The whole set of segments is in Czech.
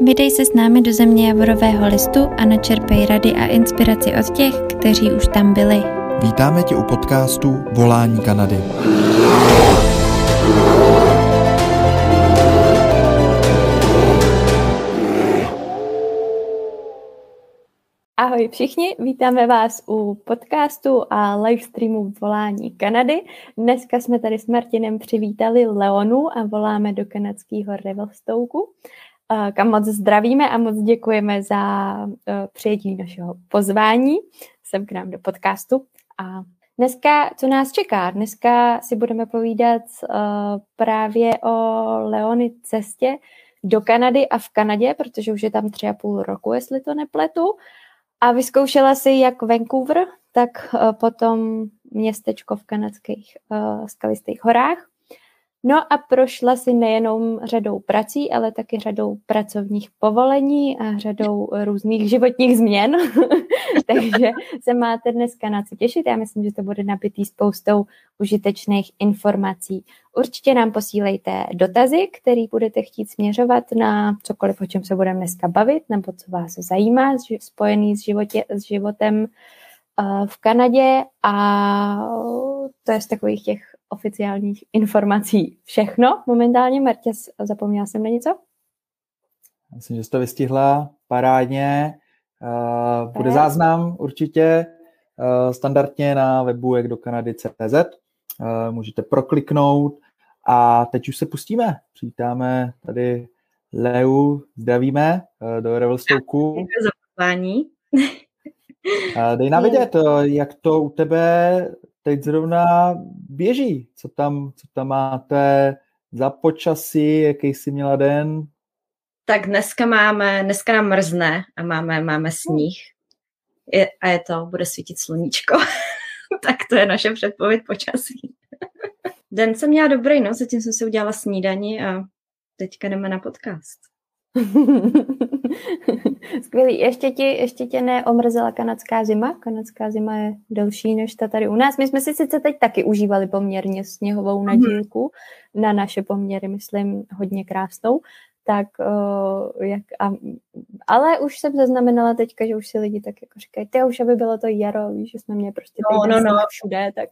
Vydej se s námi do země javorového listu a načerpej rady a inspiraci od těch, kteří už tam byli. Vítáme tě u podcastu Volání Kanady. Ahoj všichni, vítáme vás u podcastu a livestreamu Volání Kanady. Dneska jsme tady s Martinem přivítali Leonu a voláme do kanadského Revelstouku, kam moc zdravíme a moc děkujeme za přijetí našeho pozvání sem k nám do podcastu. A dneska, co nás čeká? Dneska si budeme povídat právě o Leony cestě do Kanady a v Kanadě, protože už je tam tři a půl roku, jestli to nepletu. A vyzkoušela si jak Vancouver, tak uh, potom městečko v kanadských uh, skalistých horách. No a prošla si nejenom řadou prací, ale taky řadou pracovních povolení a řadou různých životních změn. Takže se máte dneska na co těšit. Já myslím, že to bude nabitý spoustou užitečných informací. Určitě nám posílejte dotazy, který budete chtít směřovat na cokoliv, o čem se budeme dneska bavit, nebo co vás zajímá, spojený s, životě, s životem v Kanadě a to je z takových těch oficiálních informací všechno. Momentálně, Martě, zapomněla jsem na něco? Myslím, že jsi to vystihla parádně. bude záznam určitě standardně na webu jak do Kanady.cz. můžete prokliknout a teď už se pustíme. Přijítáme tady Leu, zdravíme do Revelstouku. Děkuji za pozvání. Dej nám vědět, jak to u tebe teď zrovna běží. Co tam, co tam máte za počasí, jaký jsi měla den? Tak dneska máme, dneska nám mrzne a máme, máme sníh. Je, a je to, bude svítit sluníčko. tak to je naše předpověď počasí. Den jsem měla dobrý, no, zatím jsem si udělala snídani a teďka jdeme na podcast. Skvělý. Ještě, ti, ještě tě neomrzela kanadská zima? Kanadská zima je delší než ta tady u nás. My jsme si sice teď taky užívali poměrně sněhovou mhm. nadílku mm. na naše poměry, myslím, hodně krásnou. Tak, uh, jak, a, ale už jsem zaznamenala teďka, že už si lidi tak jako říkají, ty už aby bylo to jaro, víš, že jsme mě prostě no, no, no. všude, tak.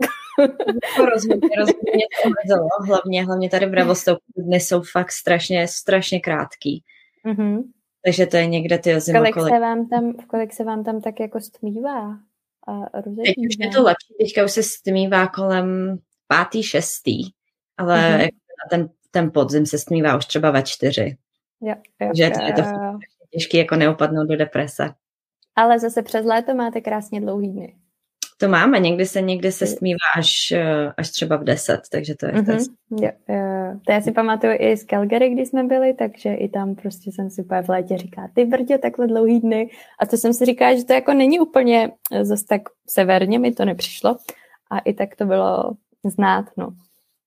rozhodně, rozhodně to omrzelo. Hlavně, hlavně tady v Bravostoku dny jsou fakt strašně, strašně krátký. Mm-hmm. Takže to je někde ty zima kolik, kolik... Se vám tam, kolik se vám tam tak jako stmívá? A Teď už je to lepší, teďka už se stmívá kolem pátý, šestý, ale mm-hmm. ten, ten podzim se stmívá už třeba ve čtyři. Jo, jo, Takže jo, je to těžké jako neopadnout do deprese. Ale zase přes léto máte krásně dlouhý dny. To máme, někdy se někdy se stmívá až, eh, až třeba v 10, takže to je mm-hmm. jo, jo. To já si pamatuju i z Calgary, když jsme byli, takže i tam prostě jsem si úplně v létě říká, ty brdě, takhle dlouhý dny. A to jsem si říkala, že to jako není úplně zase tak severně, mi to nepřišlo. A i tak to bylo znát, no.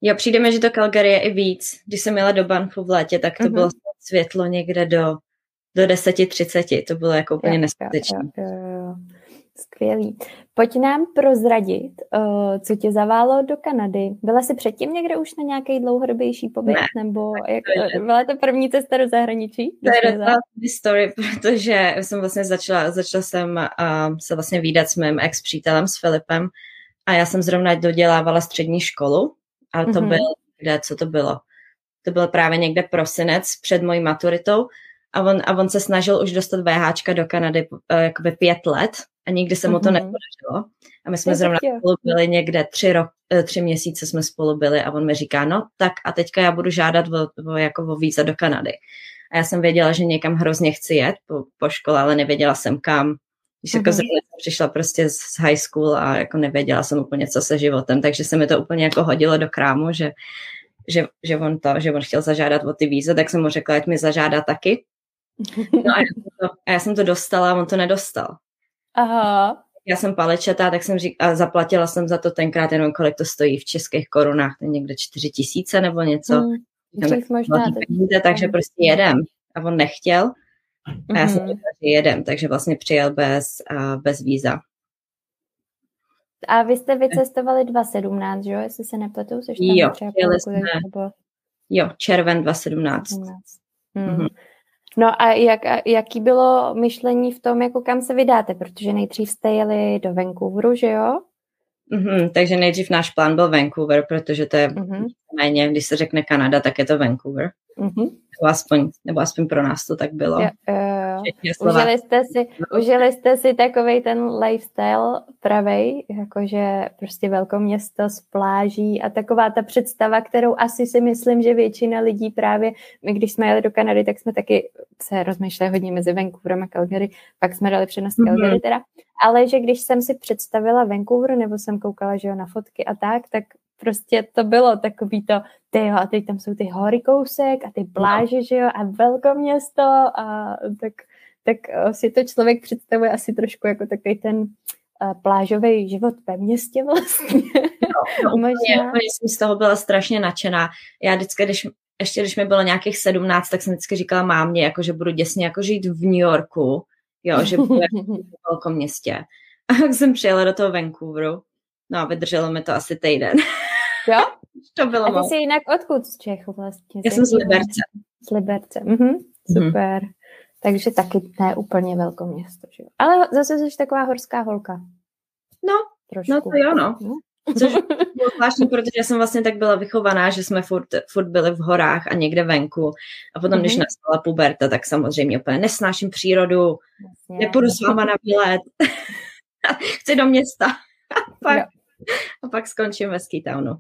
Jo, přijde mi, že to Calgary je i víc. Když jsem jela do Banfu v létě, tak to mm-hmm. bylo světlo někde do, do 10.30. To bylo jako úplně neskutečné. Skvělý. Pojď nám prozradit, uh, co tě zaválo do Kanady. Byla jsi předtím někde už na nějaký dlouhodobější pobyt? Ne, nebo jak, to byla to první cesta do zahraničí? To je docela story, protože jsem vlastně začala, začala jsem uh, se vlastně výdat s mým ex-přítelem, s Filipem a já jsem zrovna dodělávala střední školu a to mm-hmm. byl, kde, co to bylo? To byl právě někde prosinec před mojí maturitou a on, a on se snažil už dostat VHčka do Kanady uh, jakoby pět let a nikdy se mu to mm-hmm. nepodařilo. A my jsme je zrovna spolu byli někde tři, rok, eh, tři měsíce jsme spolu byli a on mi říká, no tak a teďka já budu žádat o, o, jako o víza do Kanady. A já jsem věděla, že někam hrozně chci jet po, po škole, ale nevěděla jsem kam. Když mm-hmm. jako mhm. zrovna jsem přišla prostě z high school a jako nevěděla jsem úplně, co se životem, takže se mi to úplně jako hodilo do krámu, že, že, že, on, to, že on chtěl zažádat o ty víze, tak jsem mu řekla, ať mi zažádá taky. No a já jsem to, a já jsem to dostala a on to nedostal. Aha. Já jsem palečetá, tak jsem říkala, a zaplatila jsem za to tenkrát jenom, kolik to stojí v českých korunách, to někde čtyři tisíce nebo něco. Hmm. Dřív možná. Peníze, takže prostě jedem. A on nechtěl. A já jsem mm-hmm. řekla, že jedem, takže vlastně přijel bez, uh, bez víza. A vy jste vycestovali 2017, že jo? Jestli se nepletu, což tam jo, třeba jsme, nebo... jo, červen 2017. 2017. Hmm. Mm-hmm. No a jak, jaký bylo myšlení v tom, jako kam se vydáte? Protože nejdřív jste jeli do Vancouveru, že jo? Mm-hmm, takže nejdřív náš plán byl Vancouver, protože to je mm-hmm. méně, když se řekne Kanada, tak je to Vancouver. Mm-hmm. Nebo, aspoň, nebo aspoň pro nás to tak bylo. Jo, jo. Užili, jste si, užili jste si takový ten lifestyle pravej, jakože prostě město s pláží a taková ta představa, kterou asi si myslím, že většina lidí právě, my když jsme jeli do Kanady, tak jsme taky se rozmýšleli hodně mezi Vancouverem a Calgary, pak jsme dali přenos mm-hmm. Calgary teda, ale že když jsem si představila Vancouver, nebo jsem koukala, že jo, na fotky a tak, tak prostě to bylo takový to, ty jo, a teď tam jsou ty hory kousek a ty pláže, no. že jo, a velkoměsto a tak, tak eh, si to člověk představuje asi trošku jako takový ten uh, plážový život ve městě vlastně. No, no Možná. Úplně jsem z toho byla strašně nadšená. Já vždycky, když, ještě když mi bylo nějakých sedmnáct, tak jsem vždycky říkala mámě, jako, že budu děsně jako žít v New Yorku, jo, že budu v velkom městě. A tak jsem přijela do toho Vancouveru, no a vydrželo mi to asi týden. Jo? to bylo A ty jsi jinak odkud z Čech vlastně? Já jsem z Liberce. Z Liberce, mhm. super. Mhm. Takže taky ne úplně velké město, že? Ale zase jsi taková horská holka. No, Trošku. no to jo, no. no. Což bylo zvláštní, protože jsem vlastně tak byla vychovaná, že jsme furt, furt byli v horách a někde venku. A potom, mm-hmm. když mhm. nastala puberta, tak samozřejmě úplně nesnáším přírodu, Jasně. nepůjdu s váma na výlet, chci do města. A pak, a pak skončím ve Skitownu.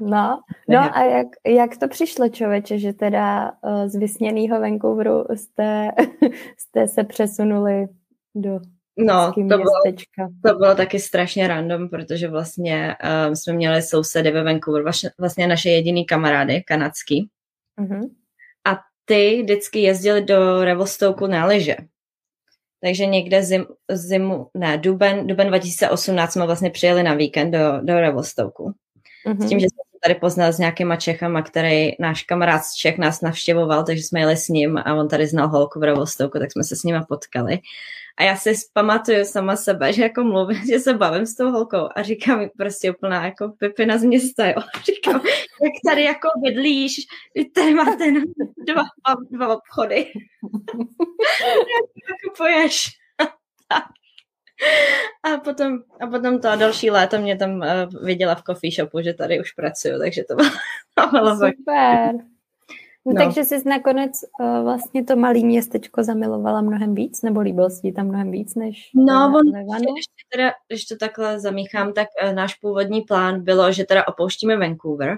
No, no a jak, jak to přišlo, člověče, že teda uh, z vysněného Vancouveru jste, jste se přesunuli do No, to bylo, to bylo taky strašně random, protože vlastně um, jsme měli sousedy ve Vancouveru, vlastně naše jediný kamarády, kanadský. Mm-hmm. A ty vždycky jezdili do Revelstoku na lyže. Takže někde zim, zimu, ne, duben, duben 2018 jsme vlastně přijeli na víkend do, do Revelstoku. Mm-hmm. S tím, že jsme se tady poznali s nějakýma Čechama, který náš kamarád z Čech nás navštěvoval, takže jsme jeli s ním a on tady znal holku v Revelstoku, tak jsme se s nimi potkali. A já si pamatuju sama sebe, že jako mluvím, že se bavím s tou holkou a říkám mi prostě úplná jako pipina z města, jo. Říkám, jak tady jako bydlíš, tady máte dva, dva obchody. jak jako poješ. A potom, a potom to další léto mě tam uh, viděla v coffee shopu, že tady už pracuju, takže to bylo, to bylo Super. No, no. Takže jsi nakonec uh, vlastně to malé městečko zamilovala mnohem víc, nebo líbil si ti tam mnohem víc než No, on, ještě teda, když to takhle zamíchám, tak uh, náš původní plán bylo, že teda opouštíme Vancouver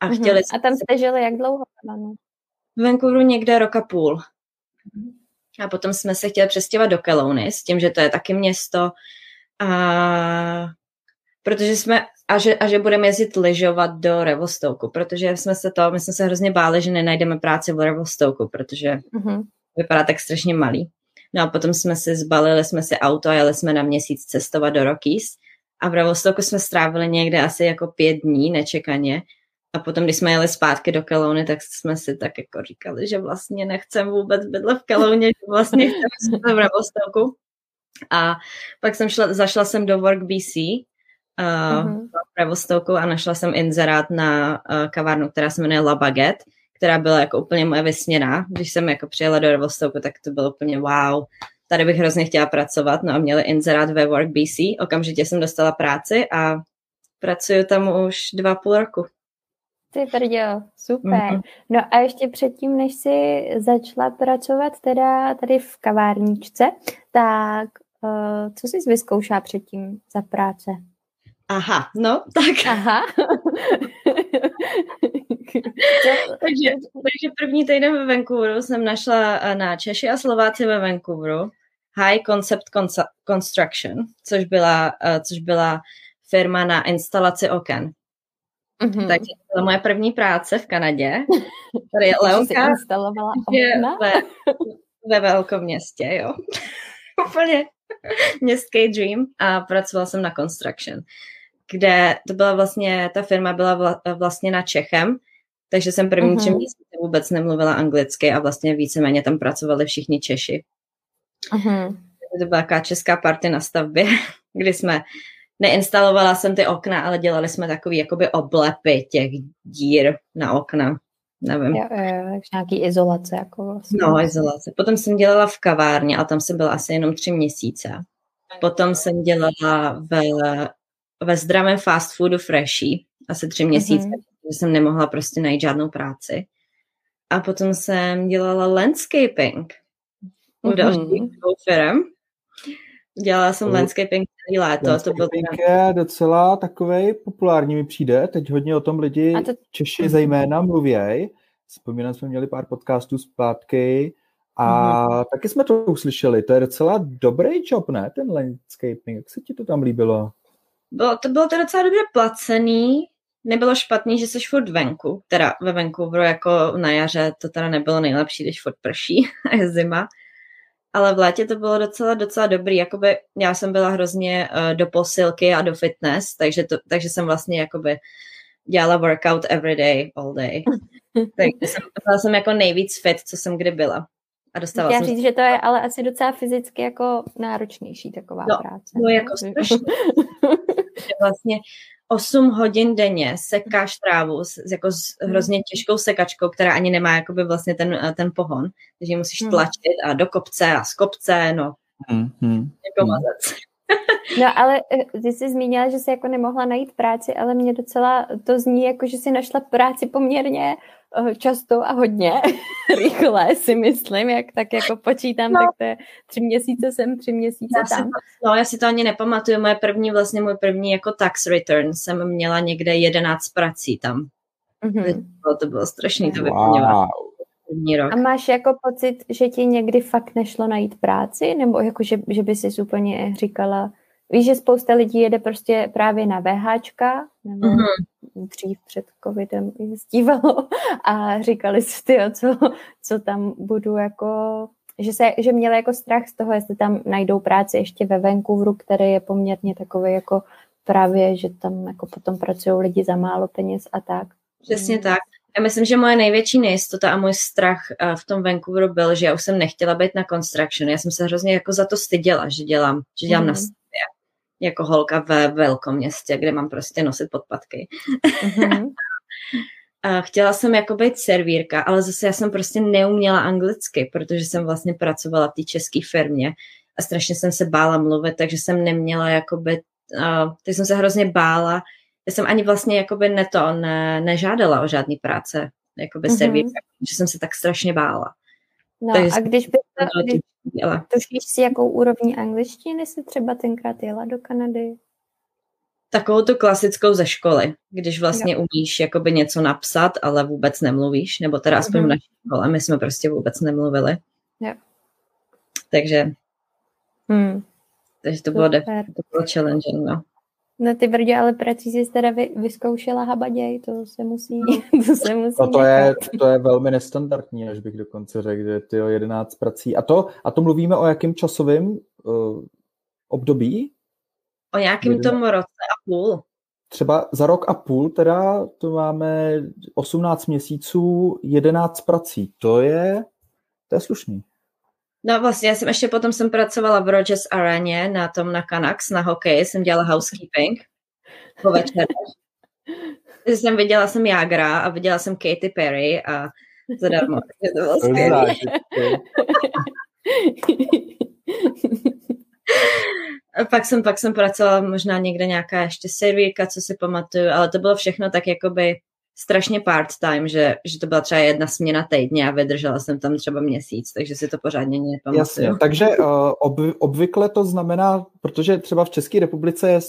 a uh-huh. chtěli A tam jste žili jak dlouho? V Vancouveru někde roka půl. Uh-huh. A potom jsme se chtěli přestěhovat do Kelowny s tím, že to je taky město. A protože jsme, a že, a že budeme jezdit lyžovat do Revelstoku, protože jsme se to, my jsme se hrozně báli, že nenajdeme práci v Revelstoku, protože uh-huh. vypadá tak strašně malý. No a potom jsme si zbalili jsme si auto a jeli jsme na měsíc cestovat do Rockies a v Revelstoku jsme strávili někde asi jako pět dní nečekaně a potom, když jsme jeli zpátky do Kelowny, tak jsme si tak jako říkali, že vlastně nechcem vůbec bydlet v Kelowně, že vlastně chceme v Revelstoku. A pak jsem šla, zašla jsem do Work BC, uh, uh-huh. v Revelstoku a našla jsem inzerát na uh, kavárnu, která se jmenuje La Baguette, která byla jako úplně moje vysněná. Když jsem jako přijela do Revelstoku, tak to bylo úplně wow. Tady bych hrozně chtěla pracovat, no a měli inzerát ve Work BC. Okamžitě jsem dostala práci a pracuju tam už dva půl roku. Ty brďo, super. Mm-hmm. No a ještě předtím, než jsi začala pracovat teda tady v kavárničce, tak uh, co jsi vyzkoušela předtím za práce? Aha, no, tak. Aha. takže, takže první týden ve Vancouveru jsem našla eh, na Češi a Slováci ve Vancouveru High Concept Construction, což byla, uh, což byla firma na instalaci oken. Mm-hmm. Takže to byla moje první práce v Kanadě. Tady je Leonka je ve, ve velkom městě, jo. Úplně městský dream a pracovala jsem na construction, kde to byla vlastně, ta firma byla vla, vlastně na Čechem, takže jsem první mm-hmm. tři měsíce vůbec nemluvila anglicky a vlastně víceméně tam pracovali všichni Češi. Mm-hmm. To byla taková česká party na stavbě, kdy jsme neinstalovala jsem ty okna, ale dělali jsme takový jakoby oblepy těch dír na okna. nevím. Jo, jo, nějaký izolace. Jako vlastně. No, izolace. Potom jsem dělala v kavárně a tam jsem byla asi jenom tři měsíce. Potom jsem dělala ve, ve zdravém fast foodu Freshy asi tři měsíce, mm-hmm. že jsem nemohla prostě najít žádnou práci. A potom jsem dělala landscaping u mm-hmm. dalších firm. Dělala jsem landscaping celý léto. Landscaping to byl je docela takový populární mi přijde. Teď hodně o tom lidi, to... Češi mhm. zejména, mluvěj. Vzpomínám, jsme měli pár podcastů zpátky a mm-hmm. taky jsme to uslyšeli. To je docela dobrý job, ne? Ten landscaping. Jak se ti to tam líbilo? Bylo to, bylo to docela dobře placený. Nebylo špatný, že jsi furt venku. Teda ve Vancouveru jako na jaře to teda nebylo nejlepší, když furt prší a je zima ale v létě to bylo docela, docela dobrý. Jakoby já jsem byla hrozně uh, do posilky a do fitness, takže, to, takže jsem vlastně jakoby dělala workout every day, all day. takže jsem, byla jsem jako nejvíc fit, co jsem kdy byla. A dostala Já jsem... říct, že to je ale asi docela fyzicky jako náročnější taková no, práce. No, jako strašně. vlastně 8 hodin denně sekáš trávu s, jako s hmm. hrozně těžkou sekačkou, která ani nemá jakoby vlastně ten, eh, ten pohon, takže musíš hmm. tlačit a do kopce a z kopce, no. Jako mazec. No ale eh, ty jsi zmínila, že jsi jako nemohla najít práci, ale mě docela to zní jako, že jsi našla práci poměrně často a hodně rychle, si myslím, jak tak jako počítám, no. tak to je tři měsíce sem, tři měsíce já tam. Si, no, já si to ani nepamatuju, moje první, vlastně můj první jako tax return jsem měla někde jedenáct prací tam. Mm-hmm. To, bylo, to bylo strašný to. Wow. A máš jako pocit, že ti někdy fakt nešlo najít práci? Nebo jako, že, že by si úplně říkala, víš, že spousta lidí jede prostě právě na VHčka, nebo mm-hmm dřív před covidem jezdívalo a říkali si, ty, co, co tam budu jako že, se, že měli jako strach z toho, jestli tam najdou práci ještě ve Vancouveru, který je poměrně takový jako právě, že tam jako potom pracují lidi za málo peněz a tak. Přesně tak. Já myslím, že moje největší nejistota a můj strach eh, v tom Vancouveru byl, že já už jsem nechtěla být na construction. Já jsem se hrozně jako za to styděla, že dělám, že dělám mm. na jako holka ve velkom městě, kde mám prostě nosit podpatky. Mm-hmm. a chtěla jsem jako být servírka, ale zase já jsem prostě neuměla anglicky, protože jsem vlastně pracovala v té české firmě a strašně jsem se bála mluvit, takže jsem neměla jakoby, uh, teď jsem se hrozně bála, já jsem ani vlastně jakoby ne to, ne, nežádala o žádný práce, jakoby mm-hmm. servírka, že jsem se tak strašně bála. No Takže a když by to, když, tušíš si, jakou úrovní angličtiny si třeba tenkrát jela do Kanady? Takovou tu klasickou ze školy, když vlastně jo. umíš jakoby něco napsat, ale vůbec nemluvíš, nebo teda aspoň mm-hmm. v naší škole, my jsme prostě vůbec nemluvili. Jo. Takže, hmm. takže to bylo, to bylo challenging, no. No ty brdě, ale prací jsi teda vy, vyzkoušela habaděj, to se musí, to se musí no to je, to je velmi nestandardní, až bych dokonce řekl, že ty o 11 prací. A to, a to mluvíme o jakém časovém uh, období? O nějakém tomu roce a půl. Třeba za rok a půl teda to máme 18 měsíců, 11 prací. To je, to je slušný. No vlastně, já jsem ještě potom jsem pracovala v Rogers Areně na tom na Canucks, na hokej, jsem dělala housekeeping po večerech. jsem viděla jsem Jagra a viděla jsem Katy Perry a zadarmo. to bylo pak jsem, pak jsem pracovala možná někde nějaká ještě servírka, co si pamatuju, ale to bylo všechno tak jakoby strašně part-time, že, že to byla třeba jedna směna týdně a vydržela jsem tam třeba měsíc, takže si to pořádně nepamatuju. Jasně, takže uh, ob, obvykle to znamená, protože třeba v České republice je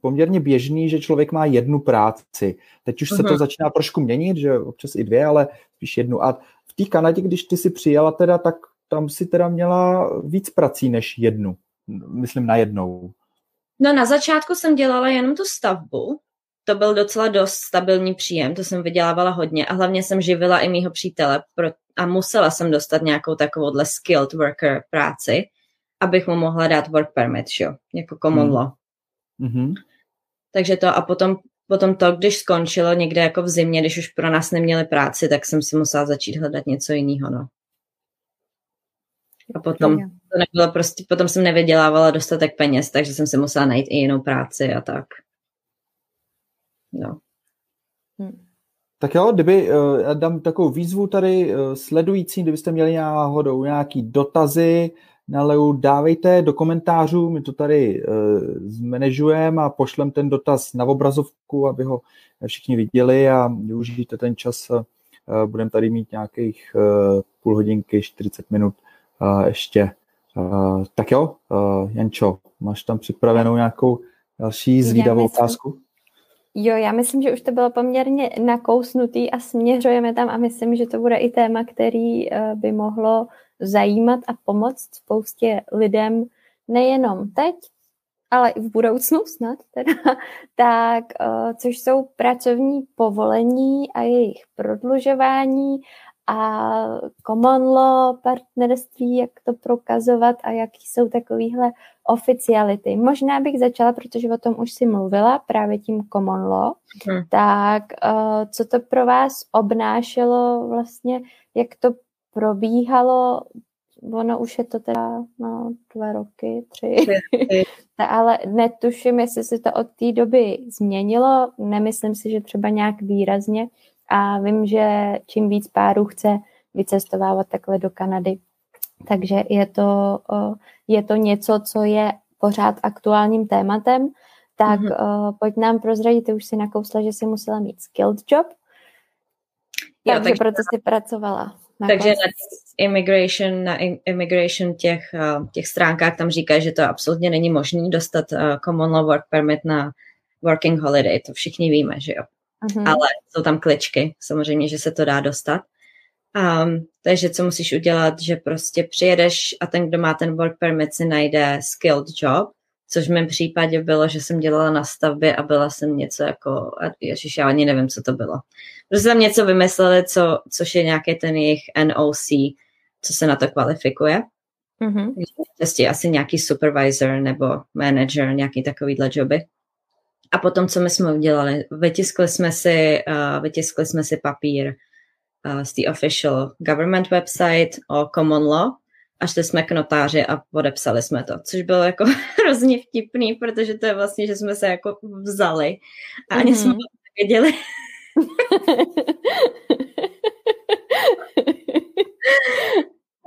poměrně běžný, že člověk má jednu práci. Teď už uh-huh. se to mhm. začíná trošku měnit, že občas i dvě, ale spíš jednu. A v té Kanadě, když ty si přijela teda, tak tam si teda měla víc prací než jednu. Myslím na jednou. No na začátku jsem dělala jenom tu stavbu, to byl docela dost stabilní příjem, to jsem vydělávala hodně a hlavně jsem živila i mýho přítele pro, a musela jsem dostat nějakou takovouhle skilled worker práci, abych mu mohla dát work permit, jo, jako common hmm. law. Mm-hmm. Takže to a potom, potom to, když skončilo někde jako v zimě, když už pro nás neměli práci, tak jsem si musela začít hledat něco jiného, no. A potom to nebylo prostě, potom jsem nevydělávala dostatek peněz, takže jsem si musela najít i jinou práci a tak. No. Hmm. Tak jo, kdyby, já dám takovou výzvu tady sledujícím, kdybyste měli náhodou nějaký dotazy na Leu, dávejte do komentářů, my to tady zmanežujeme a pošlem ten dotaz na obrazovku, aby ho všichni viděli a využijte ten čas. Budeme tady mít nějakých půl hodinky, 40 minut ještě. Tak jo, Jančo, máš tam připravenou nějakou další zvídavou otázku? Jo, já myslím, že už to bylo poměrně nakousnutý a směřujeme tam a myslím, že to bude i téma, který eh, by mohlo zajímat a pomoct spoustě lidem nejenom teď, ale i v budoucnu snad teda, tak eh, což jsou pracovní povolení a jejich prodlužování a common law partnerství, jak to prokazovat a jaký jsou takovýhle oficiality. Možná bych začala, protože o tom už si mluvila, právě tím common law, hmm. tak uh, co to pro vás obnášelo vlastně, jak to probíhalo, ono už je to teda no, dva roky, tři, ale netuším, jestli se to od té doby změnilo, nemyslím si, že třeba nějak výrazně, a vím, že čím víc párů chce vycestovávat takhle do Kanady, takže je to, je to něco, co je pořád aktuálním tématem, tak mm-hmm. pojď nám prozradit, ty už si nakousla, že jsi musela mít skilled job, jo, takže, takže proto jsi pracovala. Na takže na immigration, na immigration těch, těch stránkách tam říká, že to absolutně není možné dostat common law work permit na working holiday, to všichni víme, že jo. Mm-hmm. Ale jsou tam kličky, samozřejmě, že se to dá dostat. Um, takže co musíš udělat, že prostě přijedeš a ten, kdo má ten work permit, si najde skilled job, což v mém případě bylo, že jsem dělala na stavbě a byla jsem něco jako, ježiš, já ani nevím, co to bylo. Protože jsem něco vymysleli, co, což je nějaký ten jejich NOC, co se na to kvalifikuje. Mm-hmm. Prostě asi nějaký supervisor nebo manager, nějaký takovýhle joby. A potom, co my jsme udělali? Vytiskli jsme si, uh, vytiskli jsme si papír uh, z té official government website o common law a šli jsme k notáři a podepsali jsme to, což bylo jako hrozně vtipný, protože to je vlastně, že jsme se jako vzali a ani mm-hmm. jsme nevěděli.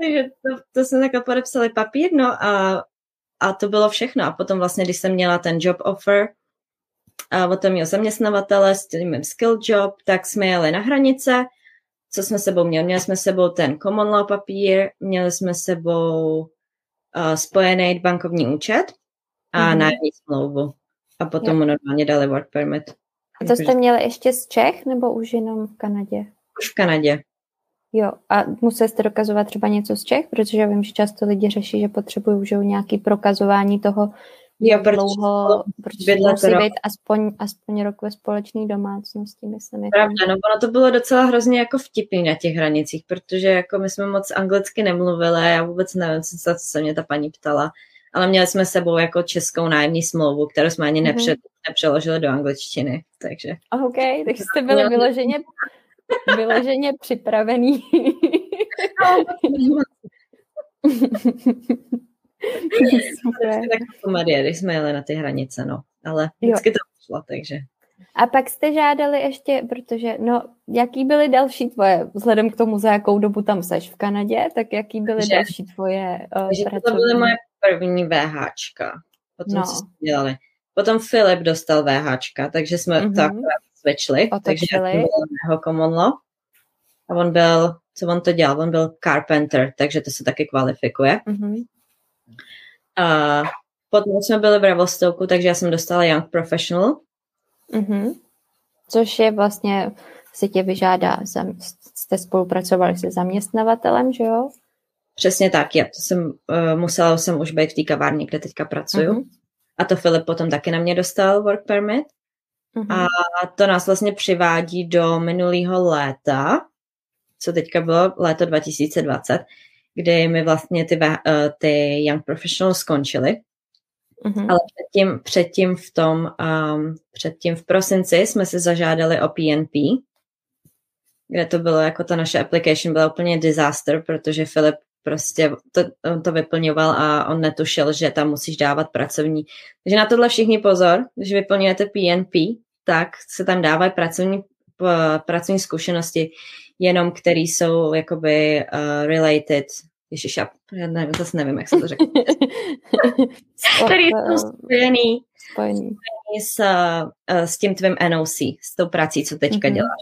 Takže to, to jsme takhle podepsali papír, no a, a to bylo všechno. A potom vlastně, když jsem měla ten job offer, a o tom měl zaměstnavatele s tím skill job, tak jsme jeli na hranice. Co jsme sebou měli? Měli jsme sebou ten common law papír, měli jsme sebou uh, spojený bankovní účet a mm-hmm. nájemní smlouvu. A potom mu normálně dali work permit. A to jste měli ještě z Čech nebo už jenom v Kanadě? Už v Kanadě. Jo, a museli jste dokazovat třeba něco z Čech, protože já vím, že často lidi řeší, že potřebují že nějaké prokazování toho, Jo, protože dlouho, protože musí být aspoň, aspoň rok ve společné domácnosti, myslím. Pravda, no ono to bylo docela hrozně jako vtipný na těch hranicích, protože jako my jsme moc anglicky nemluvili, já vůbec nevím, co, co se mě ta paní ptala, ale měli jsme sebou jako českou nájemní smlouvu, kterou jsme ani nepře, mm-hmm. nepřeložili do angličtiny, takže. OK, takže jste byli vyloženě, vyloženě připravený. Super. tak komedie, když jsme jeli na ty hranice, no. Ale vždycky jo. to šlo, takže. A pak jste žádali ještě, protože, no, jaký byly další tvoje, vzhledem k tomu, za jakou dobu tam seš v Kanadě, tak jaký byly že, další tvoje uh, takže to byly moje první VHčka. Potom no. co jsme dělali. Potom Filip dostal VHčka, takže jsme mm-hmm. to akorát switchli. Takže já jsem byl common law. A on byl, co on to dělal? On byl carpenter, takže to se taky kvalifikuje. Mm-hmm. A potom jsme byli v Revelstoku, takže já jsem dostala Young Professional. Mm-hmm. Což je vlastně, si tě vyžádá, jste spolupracovali se zaměstnavatelem, že jo? Přesně tak, já to jsem, uh, musela jsem už být v té kavárně, kde teďka pracuju. Mm-hmm. A to Filip potom taky na mě dostal work permit. Mm-hmm. A to nás vlastně přivádí do minulého léta, co teďka bylo léto 2020, kdy mi vlastně ty, uh, ty Young Professionals skončily. Mm-hmm. Ale předtím, předtím v tom, um, předtím v prosinci jsme se zažádali o PNP, kde to bylo jako ta naše application byla úplně disaster, protože Filip prostě to, on to vyplňoval a on netušil, že tam musíš dávat pracovní. Takže na tohle všichni pozor, když vyplňujete PNP, tak se tam dávají pracovní pracovní zkušenosti, jenom který jsou jakoby uh, related Ježiš, já nevím, zase nevím, jak se to řekne. který jsou spojený, spojený. S, uh, s tím tvým NOC, s tou prací, co teďka mm-hmm. děláš.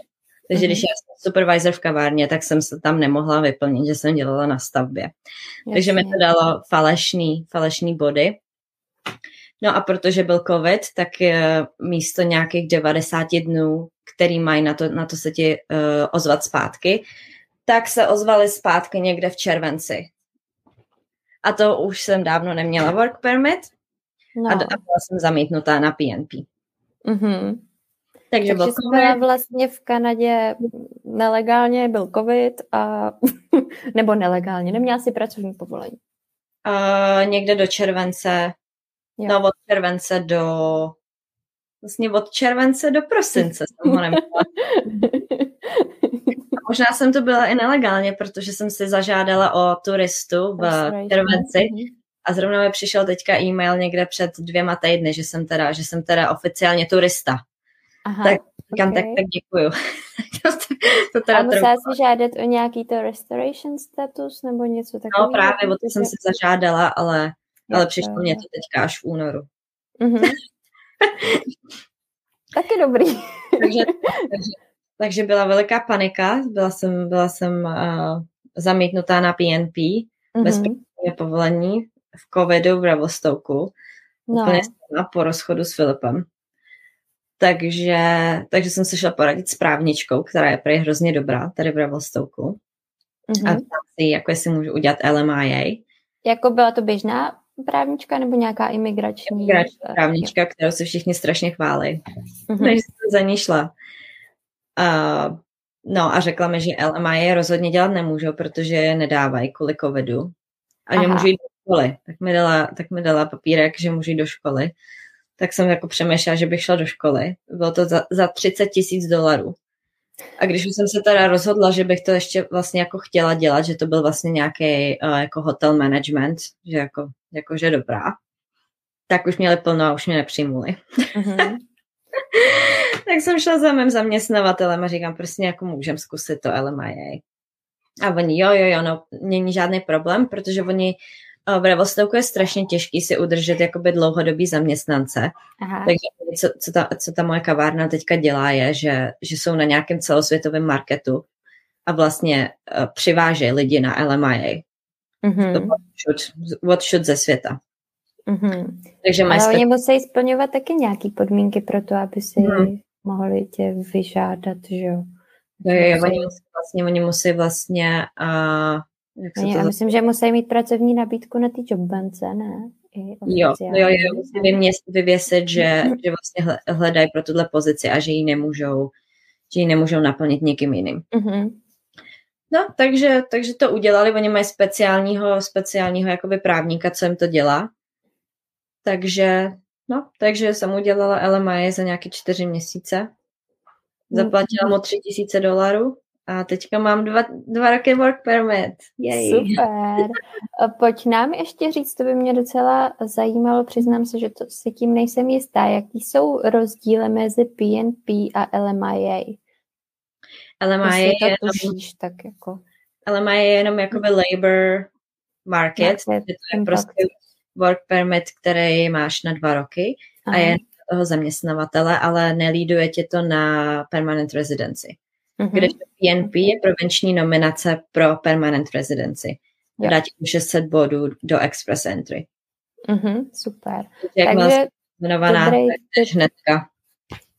Takže mm-hmm. když já jsem supervisor v kavárně, tak jsem se tam nemohla vyplnit, že jsem dělala na stavbě. Jasně. Takže mi to dalo falešný, falešný body. No a protože byl covid, tak místo nějakých 90 dnů, který mají na to, na to se ti uh, ozvat zpátky, tak se ozvali zpátky někde v červenci. A to už jsem dávno neměla work permit no. a, byla jsem zamítnutá na PNP. Mm-hmm. Takže, Takže byl COVID. vlastně v Kanadě nelegálně, byl covid a nebo nelegálně, neměla si pracovní povolení. Uh, někde do července, jo. no od července do vlastně od července do prosince jsem ho neměla. Možná jsem to byla i nelegálně, protože jsem si zažádala o turistu v červenci a zrovna mi přišel teďka e-mail někde před dvěma týdny, že jsem teda, že jsem teda oficiálně turista. Aha, tak říkám, okay. tak, tak děkuju. to, to teda a musela jsi žádat o nějaký to restoration status nebo něco takového? No právě, o to jsem si zažádala, ale, ale přišlo mě to teďka až v únoru. Mm-hmm. Taky dobrý. takže, takže takže byla veliká panika, byla jsem, byla jsem uh, zamítnutá na PNP, mm-hmm. bez povolení v covidu v Ravostouku, no. úplně sama po rozchodu s Filipem. Takže, takže jsem se šla poradit s právničkou, která je prý hrozně dobrá tady v Ravostouku. Mm-hmm. A tam si, jako jestli můžu udělat LMIA. Jako byla to běžná právnička nebo nějaká imigrační? Imigrační právnička, kterou se všichni strašně chválí. Mm-hmm. Takže jsem za ní šla. Uh, no a řekla mi, že LMI rozhodně dělat nemůžou, protože je nedávají kvůli covidu a že můžu jít do školy. Tak mi, dala, tak mi dala papírek, že můžu jít do školy. Tak jsem jako přemýšlela, že bych šla do školy. Bylo to za, za 30 tisíc dolarů. A když jsem se teda rozhodla, že bych to ještě vlastně jako chtěla dělat, že to byl vlastně nějaký uh, jako hotel management, že jako, jako že dobrá, tak už měli plno a už mě nepřijmuli. Mm-hmm. tak jsem šla za mým zaměstnavatelem a říkám, prostě jako můžem zkusit to LMIA. A oni, jo, jo, jo, no, není žádný problém, protože oni v Revostoku je strašně těžký si udržet jakoby dlouhodobý zaměstnance. Aha. Takže co, co, ta, co ta moje kavárna teďka dělá je, že, že jsou na nějakém celosvětovém marketu a vlastně uh, přivážejí lidi na LMIA. Mm-hmm. Od všud ze světa. Mm-hmm. Takže Ale oni musí splňovat taky nějaké podmínky pro to, aby si mm. mohli tě vyžádat, že jo? Jo, jo, oni musí vlastně, oni musí vlastně uh, se to... Já myslím, že musí mít pracovní nabídku na ty jobbance, ne? jo, jo, jo, musí vyvěsit, že, že vlastně hledají pro tuhle pozici a že ji nemůžou, že ji nemůžou naplnit někým jiným. Mm-hmm. No, takže, takže to udělali, oni mají speciálního, speciálního jakoby právníka, co jim to dělá. Takže, no, takže jsem udělala LMI za nějaké čtyři měsíce. Zaplatila mu tři tisíce dolarů a teďka mám dva, dva roky work permit. Jej. Super. Pojď nám ještě říct, to by mě docela zajímalo, přiznám se, že to si tím nejsem jistá. Jaký jsou rozdíly mezi PNP a LMIA? LMIA je, to jenom, tak jako... LMIA je jenom jakoby labor market, market to je prostě work permit, který máš na dva roky Aha. a je toho zaměstnavatele, ale nelíduje tě to na permanent residency. Uh-huh. Když PNP je provinční nominace pro permanent residency. Jo. Dá ti 600 bodů do express entry. Uh-huh, super. Jak Takže jmenovaná, tak hnedka.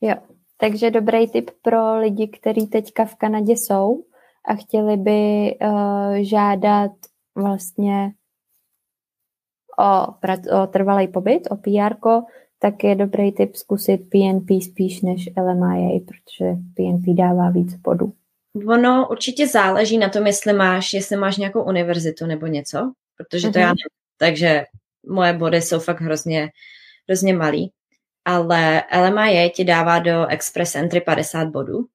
Jo, takže dobrý tip pro lidi, kteří teďka v Kanadě jsou a chtěli by uh, žádat vlastně o, o trvalý pobyt, o PR, tak je dobrý tip zkusit PNP spíš než LMIA, protože PNP dává víc bodů. Ono určitě záleží na tom, jestli máš, jestli máš nějakou univerzitu nebo něco, protože to mm-hmm. já nevím. Takže moje body jsou fakt hrozně, hrozně malý. Ale LMIA ti dává do Express Entry 50 bodů.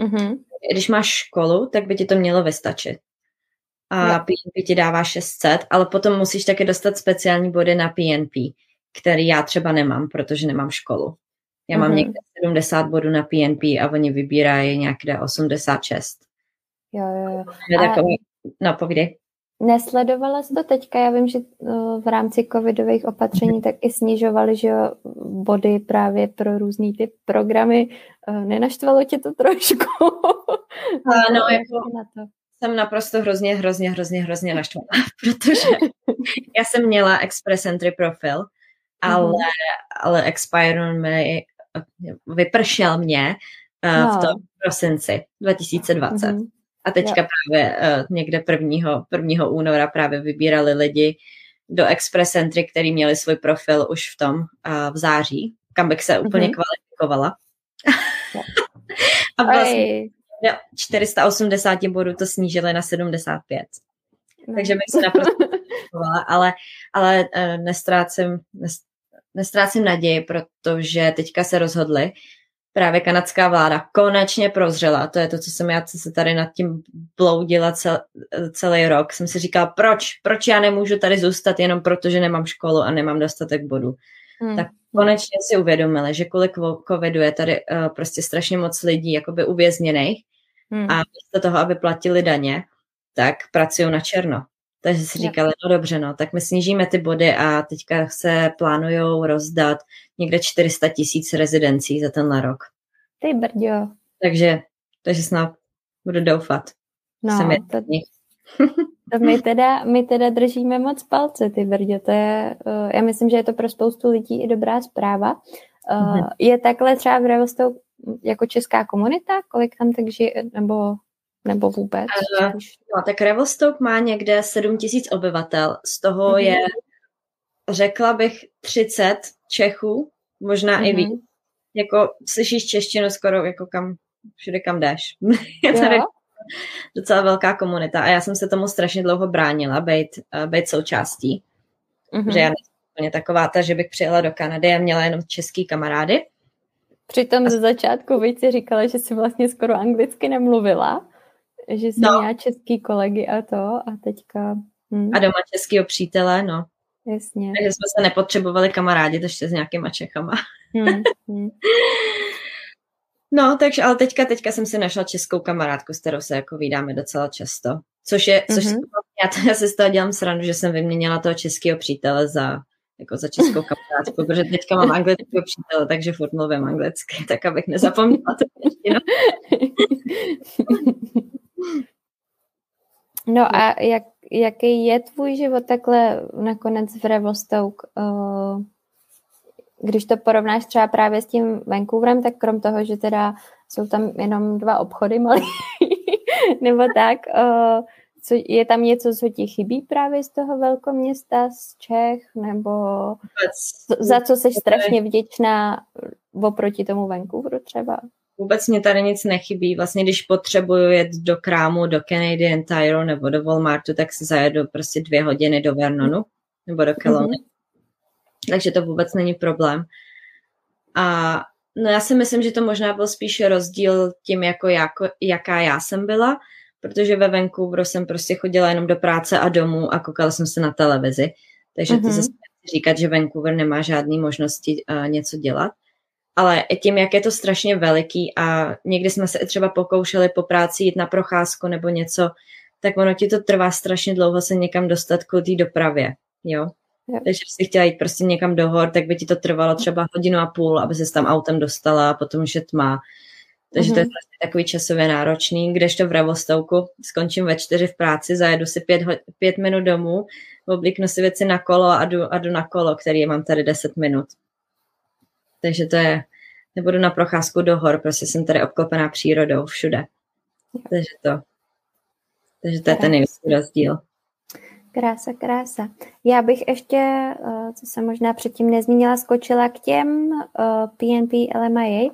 Mm-hmm. Když máš školu, tak by ti to mělo vystačit a no. PNP ti dává 600, ale potom musíš taky dostat speciální body na PNP, který já třeba nemám, protože nemám školu. Já mám mm-hmm. někde 70 bodů na PNP a oni vybírají nějaké 86. Jo, jo, jo. Takový, no povídej. Nesledovala jsi to teďka? Já vím, že uh, v rámci covidových opatření tak i snižovali, že body právě pro různý ty programy. Uh, Nenaštvalo tě to trošku? Ano, jako na to. jsem naprosto hrozně, hrozně, hrozně, hrozně naštvala, protože já jsem měla Express Entry profil, ale, mm. ale expire mi, vypršel mě uh, no. v tom prosinci 2020. Mm. A teďka jo. právě uh, někde prvního, prvního února právě vybírali lidi do Express Entry, který měli svůj profil už v tom uh, v září, kam bych se úplně mm-hmm. kvalifikovala. a vlastně 480 bodů to snížili na 75. No. Takže bych se naprosto ale, ale uh, nestrácím, nestrácím naději, protože teďka se rozhodli, právě kanadská vláda konečně prozřela. To je to, co jsem já co se tady nad tím bloudila cel, celý rok. Jsem si říkala, proč? Proč já nemůžu tady zůstat jenom proto, že nemám školu a nemám dostatek bodů? Hmm. Tak konečně si uvědomili, že kvůli covidu je tady uh, prostě strašně moc lidí jakoby uvězněných hmm. a místo toho, aby platili daně, tak pracují na černo. Takže si říkali, no dobře, no, tak my snížíme ty body a teďka se plánují rozdat někde 400 tisíc rezidencí za tenhle rok. Ty brďo. Takže, takže snad budu doufat. No, to, to my, teda, my teda držíme moc palce, ty brďo. To je, uh, já myslím, že je to pro spoustu lidí i dobrá zpráva. Uh. Je takhle třeba v Revostou jako česká komunita? Kolik tam tak žije, nebo nebo vůbec? Uh, no, tak Revelstoke má někde 7 tisíc obyvatel, z toho mm-hmm. je, řekla bych, 30 Čechů, možná mm-hmm. i víc. Jako slyšíš češtinu skoro jako kam, všude kam jdeš. je tady docela velká komunita a já jsem se tomu strašně dlouho bránila, být, uh, být součástí. Mm-hmm. Že já nejsem úplně taková ta, že bych přijela do Kanady a měla jenom český kamarády. Přitom ze začátku víc si říkala, že si vlastně skoro anglicky nemluvila že jsem no. měla český kolegy a to a teďka... Hm. A doma českého přítele, no. Jasně. Takže jsme se nepotřebovali kamarádi ještě s nějakýma Čechama. Hm. Hm. no, takže, ale teďka, teďka jsem si našla českou kamarádku, s kterou se jako vydáme docela často. Což je, což mm-hmm. já, to, já si z toho dělám srandu, že jsem vyměnila toho českého přítele za jako za českou kamarádku, protože teďka mám anglického přítele, takže furt mluvím anglicky, tak abych nezapomněla to. No a jak, jaký je tvůj život takhle nakonec v Revostoke? Uh, když to porovnáš třeba právě s tím Vancouverem, tak krom toho, že teda jsou tam jenom dva obchody malý, nebo tak, uh, co, je tam něco, co ti chybí právě z toho velkoměsta, z Čech, nebo za co jsi strašně vděčná oproti tomu Vancouveru třeba? Vůbec mě tady nic nechybí. Vlastně když potřebuju jet do krámu, do Canadian Tire nebo do Walmartu, tak si zajedu prostě dvě hodiny do Vernonu nebo do Kelowny. Mm-hmm. Takže to vůbec není problém. A no já si myslím, že to možná byl spíš rozdíl tím, jako, jako jaká já jsem byla, protože ve Vancouveru jsem prostě chodila jenom do práce a domů a koukala jsem se na televizi. Takže mm-hmm. to zase říkat, že Vancouver nemá žádné možnosti uh, něco dělat ale tím, jak je to strašně veliký a někdy jsme se třeba pokoušeli po práci jít na procházku nebo něco, tak ono ti to trvá strašně dlouho se někam dostat k té dopravě, jo. Jo. Takže jsi chtěla jít prostě někam do hor, tak by ti to trvalo třeba hodinu a půl, aby se tam autem dostala a potom už je tma. Takže mm-hmm. to je vlastně takový časově náročný, kdežto v Ravostouku skončím ve čtyři v práci, zajedu si pět, pět minut domů, oblíknu si věci na kolo a jdu, a jdu na kolo, který mám tady deset minut. Takže to je, nebudu na procházku do hor, prostě jsem tady obklopená přírodou všude. Takže to, takže to je ten největší rozdíl. Krása, krása. Já bych ještě, eh, co jsem možná předtím nezmínila, skočila k těm PNP eh, LMIA.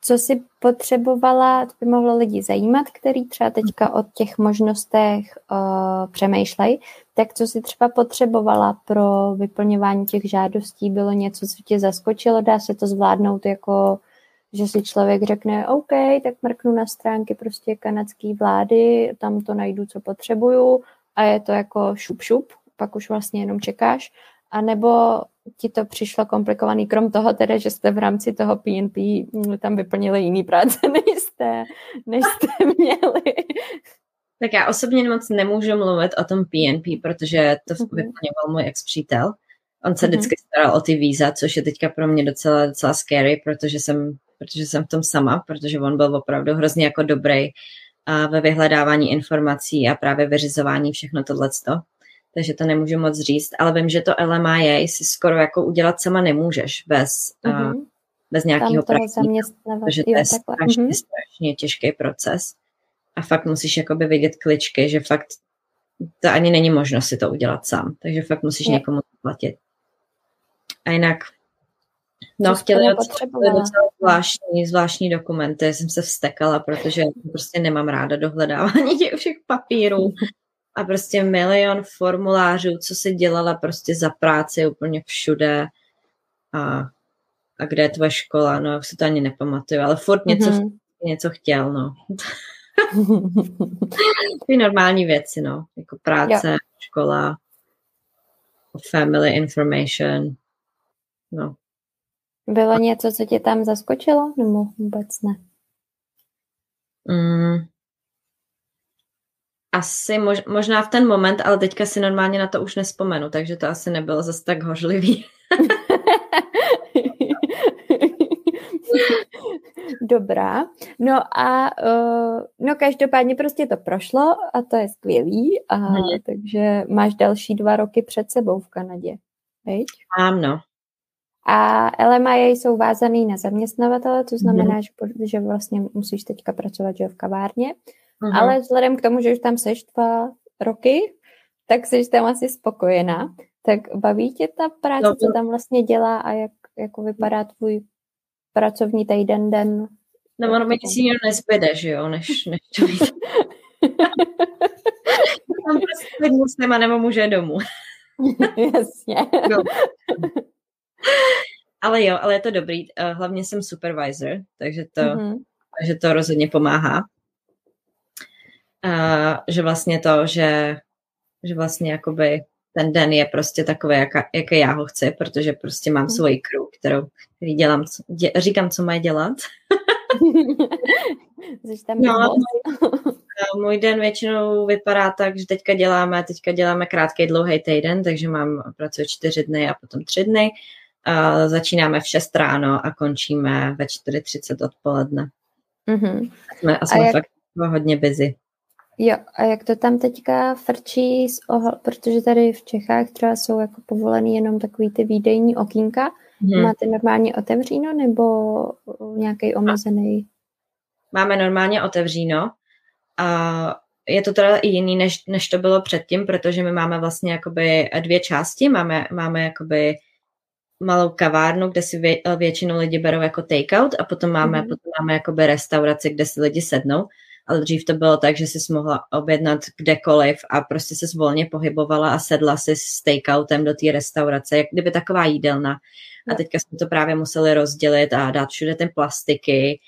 Co si potřebovala, to by mohlo lidi zajímat, který třeba teďka o těch možnostech uh, přemýšlej, tak co si třeba potřebovala pro vyplňování těch žádostí? Bylo něco, co tě zaskočilo? Dá se to zvládnout jako, že si člověk řekne, OK, tak mrknu na stránky prostě kanadské vlády, tam to najdu, co potřebuju a je to jako šup šup, pak už vlastně jenom čekáš. A nebo ti to přišlo komplikovaný, krom toho teda, že jste v rámci toho PNP tam vyplnili jiný práce, než jste, než jste měli. Tak já osobně moc nemůžu mluvit o tom PNP, protože to mm-hmm. vyplňoval můj ex-přítel. On se mm-hmm. vždycky staral o ty víza, což je teďka pro mě docela, docela scary, protože jsem, protože jsem v tom sama, protože on byl opravdu hrozně jako dobrý a ve vyhledávání informací a právě vyřizování všechno tohleto. Takže to nemůžu moc říct, ale vím, že to LMIA si skoro jako udělat sama nemůžeš bez, mm-hmm. uh, bez nějakého pracovníka, protože to je strašně, mm-hmm. strašně těžký proces a fakt musíš jakoby vidět kličky, že fakt to ani není možno si to udělat sám, takže fakt musíš je. někomu platit. A jinak, no chtěli docela zvláštní, zvláštní dokumenty, jsem se vstekala, protože prostě nemám ráda dohledávání těch všech papírů a prostě milion formulářů, co si dělala prostě za práci úplně všude a, a kde je tvoje škola, no, jak si to ani nepamatuju, ale furt něco, mm-hmm. něco chtěl, no. Ty normální věci, no, jako práce, jo. škola, family information, no. Bylo něco, co tě tam zaskočilo, nebo vůbec ne? Mm, asi mož, možná v ten moment, ale teďka si normálně na to už nespomenu, takže to asi nebylo zase tak hořlivý. Dobrá. No a uh, no každopádně prostě to prošlo a to je skvělý. A, hmm. Takže máš další dva roky před sebou v Kanadě. Veď? Ano. A LMIA jsou vázaný na zaměstnavatele, to znamená, hmm. že, že vlastně musíš teďka pracovat že v kavárně. Hmm. Ale vzhledem k tomu, že už tam seš dva roky, tak jsi tam asi spokojená. Tak baví tě ta práce, no, co tam vlastně dělá a jak jako vypadá tvůj pracovní týden, den. No ono mi nic jiného nezbyde, že jo, než, než to. Tam prostě musím a nebo může domů. Jasně. No. Ale jo, ale je to dobrý. Eh, hlavně jsem supervisor, takže to, mm-hmm. takže to rozhodně pomáhá. A, že vlastně to, že, že vlastně jakoby ten den je prostě takový, jaká, jaký já ho chci, protože prostě mám mhm. svoji crew, kterou, který dělám, dě, říkám, co mají dělat. tam no, můj, můj den většinou vypadá tak, že teďka děláme, teďka děláme krátký, dlouhý týden, takže mám, pracuji čtyři dny a potom tři dny. A začínáme v 6 ráno a končíme ve 4.30 odpoledne. Mm-hmm. A jsme, a jsme a jak... fakt hodně busy. Jo, a jak to tam teďka frčí, s ohl- protože tady v Čechách třeba jsou jako povolený jenom takový ty výdejní okýnka. Hmm. Máte normálně otevříno nebo nějaký omezený? Máme normálně otevříno. A je to teda i jiný, než, než to bylo předtím, protože my máme vlastně jakoby dvě části. Máme, máme jakoby malou kavárnu, kde si vě, většinou lidi berou jako takeout a potom máme, mm. potom máme jakoby restauraci, kde si lidi sednou ale dřív to bylo tak, že jsi mohla objednat kdekoliv a prostě se volně pohybovala a sedla si s takeoutem do té restaurace, jak kdyby taková jídelna. A teďka jsme to právě museli rozdělit a dát všude ten plastiky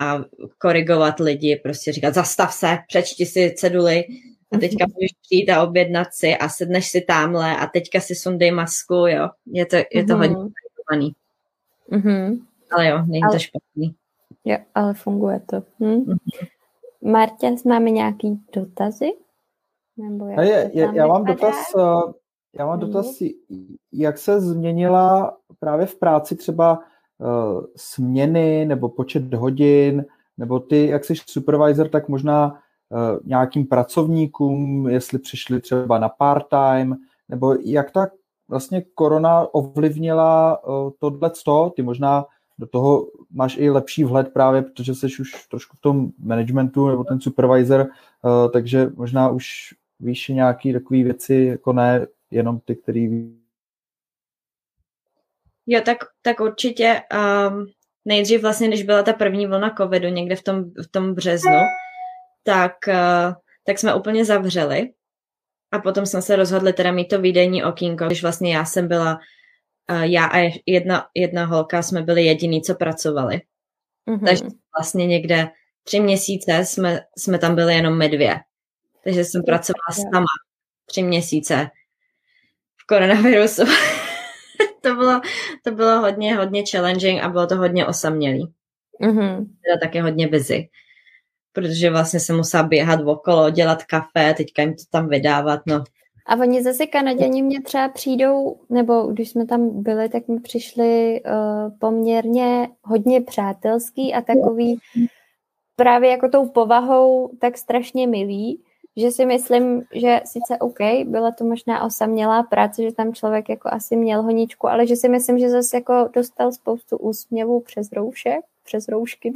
a korigovat lidi, prostě říkat zastav se, přečti si ceduly a teďka můžeš přijít a objednat si a sedneš si tamhle a teďka si sundej masku, jo. Je to, je to mm-hmm. hodně komplikovaný. Mm-hmm. Ale jo, není ale, to špatný. Jo, ale funguje to. Hm? Mm-hmm. Martě, máme nějaký dotazy? Nebo jak je, je, já mám dotaz, eh, já mám dotaz, jak se změnila právě v práci třeba uh, směny nebo počet hodin, nebo ty, jak jsi supervisor, tak možná uh, nějakým pracovníkům, jestli přišli třeba na part-time, nebo jak ta vlastně korona ovlivnila uh, tohle, ty možná do toho máš i lepší vhled právě, protože jsi už trošku v tom managementu nebo ten supervisor, uh, takže možná už víš nějaký takové věci, jako ne jenom ty, který Jo, tak, tak určitě um, nejdřív vlastně, když byla ta první vlna covidu někde v tom, v tom březnu, tak, uh, tak jsme úplně zavřeli a potom jsme se rozhodli teda mít to výdejní okýnko, když vlastně já jsem byla já a jedna, jedna holka jsme byli jediní, co pracovali. Mm-hmm. Takže vlastně někde tři měsíce jsme, jsme tam byli jenom my dvě. Takže jsem pracovala sama tři měsíce v koronavirusu. to, bylo, to bylo hodně, hodně challenging a bylo to hodně osamělý. Mm-hmm. Teda také hodně busy. Protože vlastně se musela běhat okolo, dělat kafe, teďka jim to tam vydávat, no. A oni zase Kanaděni mě třeba přijdou, nebo když jsme tam byli, tak mi přišli uh, poměrně hodně přátelský a takový právě jako tou povahou tak strašně milý, že si myslím, že sice OK, byla to možná osamělá práce, že tam člověk jako asi měl honičku, ale že si myslím, že zase jako dostal spoustu úsměvů přes roušek, přes roušky.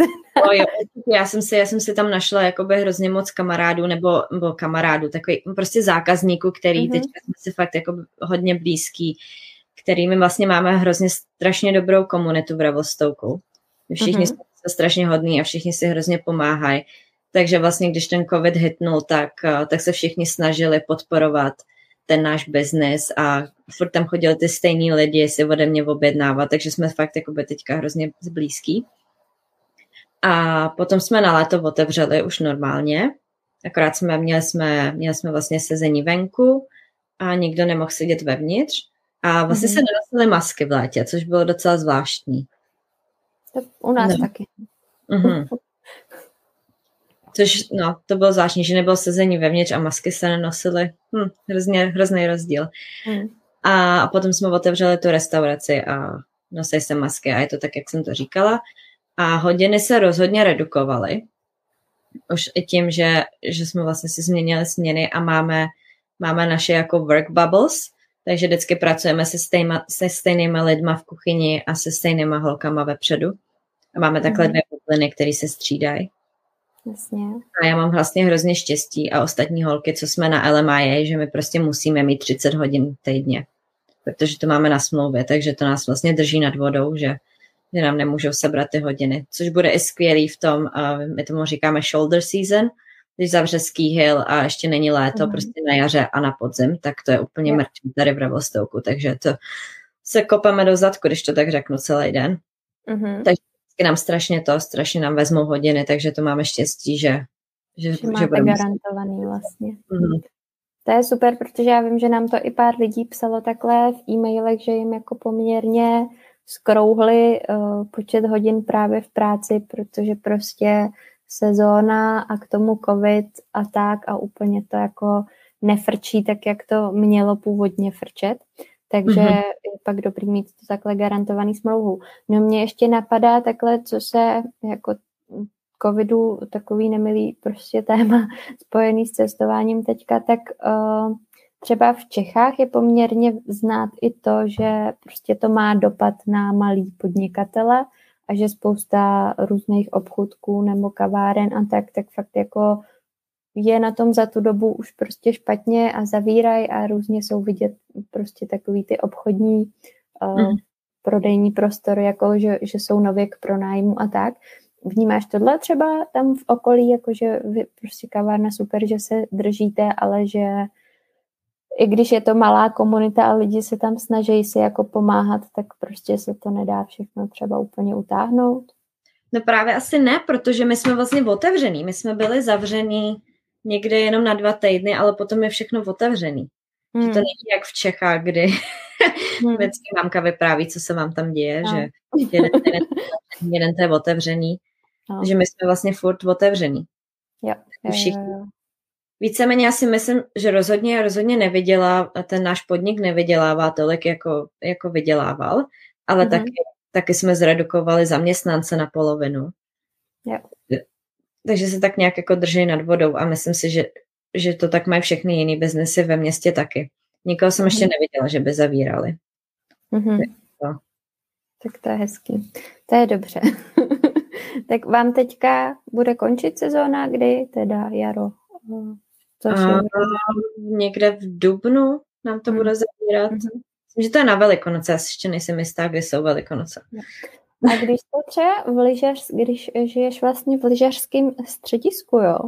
No jo, já jsem si, já jsem si tam našla jakoby hrozně moc kamarádů nebo, nebo kamarádů, takový prostě zákazníků, který mm-hmm. teďka jsme si fakt jako hodně blízký, kterými vlastně máme hrozně strašně dobrou komunitu v Ravostouku. Všichni mm-hmm. jsou strašně hodní a všichni si hrozně pomáhají. Takže vlastně, když ten covid hitnul, tak, eh, tak se všichni snažili podporovat ten náš biznis a furt tam chodili ty stejní lidi si ode mě objednávat, takže jsme fakt jako by teďka hrozně blízký. A potom jsme na léto otevřeli už normálně, akorát jsme měli, jsme, měli jsme vlastně sezení venku a nikdo nemohl sedět vevnitř a vlastně mm-hmm. se nenosily masky v létě, což bylo docela zvláštní. To u nás no. taky. Mm-hmm. Což, no, to bylo zvláštní, že nebylo sezení vevnitř a masky se nenosily. Hm, hrozně, hrozný rozdíl. Hmm. A, a potom jsme otevřeli tu restauraci a nosili se masky a je to tak, jak jsem to říkala. A hodiny se rozhodně redukovaly. Už i tím, že, že jsme vlastně si změnili směny a máme, máme naše jako work bubbles, takže vždycky pracujeme se, stejma, se stejnýma lidma v kuchyni a se stejnýma holkama vepředu. A máme takhle mm. dvě bubliny, které se střídají. Jasně. A já mám vlastně hrozně štěstí a ostatní holky, co jsme na LMI, že my prostě musíme mít 30 hodin týdně, protože to máme na smlouvě, takže to nás vlastně drží nad vodou, že, že nám nemůžou sebrat ty hodiny, což bude i skvělý v tom, uh, my tomu říkáme shoulder season, když zavře ski hill a ještě není léto, mm. prostě na jaře a na podzim, tak to je úplně mrtvý tady v Ravostouku, takže to se kopeme do zadku, když to tak řeknu celý den. Mm-hmm. Takže nám strašně to, strašně nám vezmou hodiny, takže to máme štěstí, že že, že máte že garantovaný vlastně. Mm-hmm. To je super, protože já vím, že nám to i pár lidí psalo takhle v e-mailech, že jim jako poměrně skrouhli uh, počet hodin právě v práci, protože prostě sezóna a k tomu covid a tak a úplně to jako nefrčí tak, jak to mělo původně frčet. Takže mm-hmm. je pak dobrý mít to takhle garantovaný smlouvu. No mě ještě napadá takhle, co se jako covidu takový nemilý prostě téma spojený s cestováním teďka, tak uh, třeba v Čechách je poměrně znát i to, že prostě to má dopad na malý podnikatele a že spousta různých obchůdků nebo kaváren a tak, tak fakt jako je na tom za tu dobu už prostě špatně a zavírají a různě jsou vidět prostě takový ty obchodní uh, mm. prodejní prostory, jako že, že jsou nově k pronájmu a tak. Vnímáš tohle třeba tam v okolí, jako že vy prostě kavárna super, že se držíte, ale že i když je to malá komunita a lidi se tam snaží si jako pomáhat, tak prostě se to nedá všechno třeba úplně utáhnout? No právě asi ne, protože my jsme vlastně otevřený. My jsme byli zavřený někde jenom na dva týdny, ale potom je všechno otevřený. Hmm. Že to hmm. není jak v Čechách, kdy hmm. vždycky mámka vypráví, co se vám tam děje, no. že jeden, jeden, jeden to je otevřený, no. že my jsme vlastně furt otevřený. Jo, jo, Všichni. Jo, jo. Víceméně já si myslím, že rozhodně, rozhodně nevydělá, ten náš podnik nevydělává tolik, jako, jako vydělával, ale mm-hmm. taky, taky jsme zredukovali zaměstnance na polovinu. Jo takže se tak nějak jako drží nad vodou a myslím si, že, že to tak mají všechny jiný biznesy ve městě taky. Nikoho jsem mm-hmm. ještě neviděla, že by zavírali. Mm-hmm. To. Tak to je hezký. To je dobře. tak vám teďka bude končit sezóna, kdy teda jaro? Což je... někde v Dubnu nám to mm. bude zavírat. Mm-hmm. Myslím, že to je na Velikonoce, já ještě nejsem jistá, kdy jsou Velikonoce. A když to třeba v lyžař, když žiješ vlastně v lyžařském středisku, jo,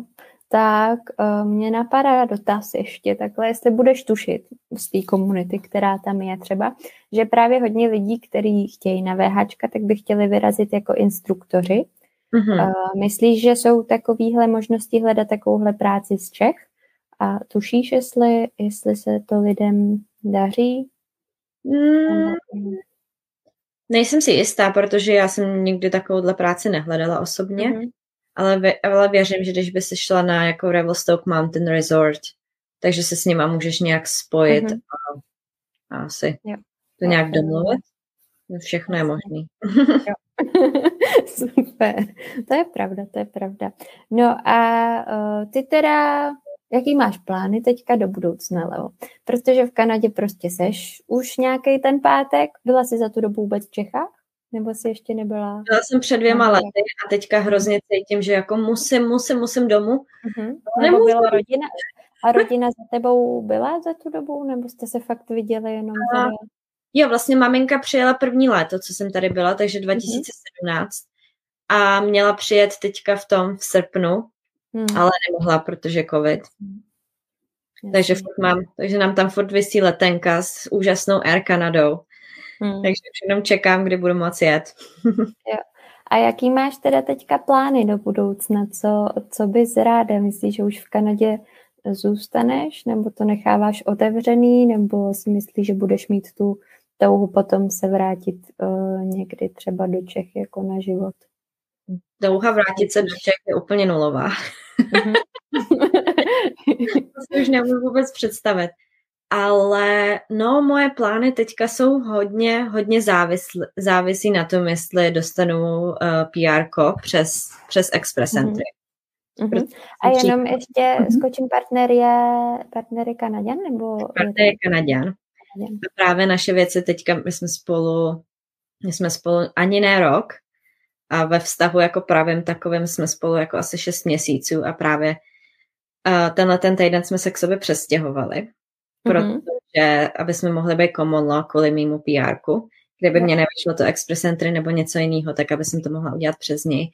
tak uh, mě napadá dotaz ještě takhle, jestli budeš tušit z té komunity, která tam je třeba, že právě hodně lidí, kteří chtějí na VH, tak by chtěli vyrazit jako instruktoři. Mm-hmm. Uh, myslíš, že jsou takovéhle možnosti hledat takovouhle práci z Čech? A tušíš, jestli, jestli se to lidem daří? Mm, Nejsem si jistá, protože já jsem nikdy takovouhle práci nehledala osobně, mm-hmm. ale, vě, ale věřím, že když by se šla na jako Revelstoke Mountain Resort, takže se s nima můžeš nějak spojit mm-hmm. a, a asi jo. to nějak domluvit. Všechno je možné. Super, to je pravda, to je pravda. No a uh, ty teda, jaký máš plány teďka do budoucna, Leo? Protože v Kanadě prostě seš už nějaký ten pátek, byla jsi za tu dobu vůbec v Čechách? Nebo jsi ještě nebyla? Byla jsem před dvěma lety a teďka hrozně cítím, že jako musím, musím, musím domů. Uh-huh. Nebo byla rodina, a rodina za tebou byla za tu dobu, nebo jste se fakt viděli jenom? A, Jo, vlastně maminka přijela první léto, co jsem tady byla, takže 2017. Mm-hmm. A měla přijet teďka v tom v srpnu, mm. ale nemohla, protože covid. Mm. Takže, furt mám, takže nám tam furt vysí letenka s úžasnou Air Canadou. Mm. Takže už jenom čekám, kdy budu moci jet. jo. A jaký máš teda teďka plány do budoucna? Co, co bys ráda? Myslíš, že už v Kanadě zůstaneš, nebo to necháváš otevřený, nebo si myslíš, že budeš mít tu touhu potom se vrátit uh, někdy třeba do Čech jako na život. Touha vrátit se do Čech je úplně nulová. Mhm. to si už nemůžu vůbec představit. Ale no, moje plány teďka jsou hodně, hodně závislí, závisí na tom, jestli dostanu uh, eh, PR přes, přes Express mhm. Entry. Mm-hmm. A jenom ještě mm-hmm. skočím partner je, partner je Kanaděn? Nebo partner je Kanaděn. A právě naše věci teďka, my jsme spolu, my jsme spolu ani ne rok a ve vztahu jako pravým takovým jsme spolu jako asi šest měsíců a právě uh, tenhle ten týden jsme se k sobě přestěhovali, mm-hmm. protože aby jsme mohli být common law kvůli mýmu pr kdyby mě nevyšlo to express entry nebo něco jiného, tak aby jsem to mohla udělat přes něj.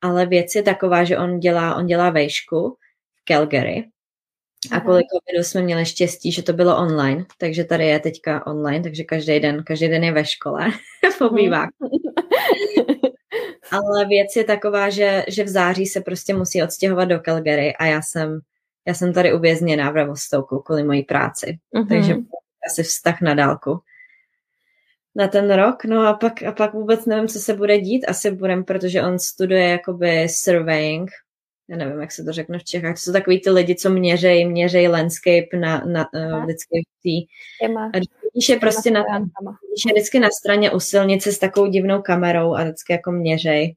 Ale věc je taková, že on dělá, on dělá vejšku v Calgary a kvůli covidu jsme měli štěstí, že to bylo online, takže tady je teďka online, takže každý den, každý den je ve škole, v obýváku. Ale věc je taková, že, že v září se prostě musí odstěhovat do Calgary a já jsem, já jsem tady uvězněná v Ravostouku kvůli mojí práci. Mm-hmm. Takže asi vztah na dálku na ten rok, no a pak, a pak vůbec nevím, co se bude dít, asi budem, protože on studuje jakoby surveying, já nevím, jak se to řekne v Čechách, to jsou takový ty lidi, co měřejí, měřejí landscape na, na uh, vždycky v tý. Když je prostě na, když je vždycky na straně u silnice s takovou divnou kamerou a vždycky jako měřej.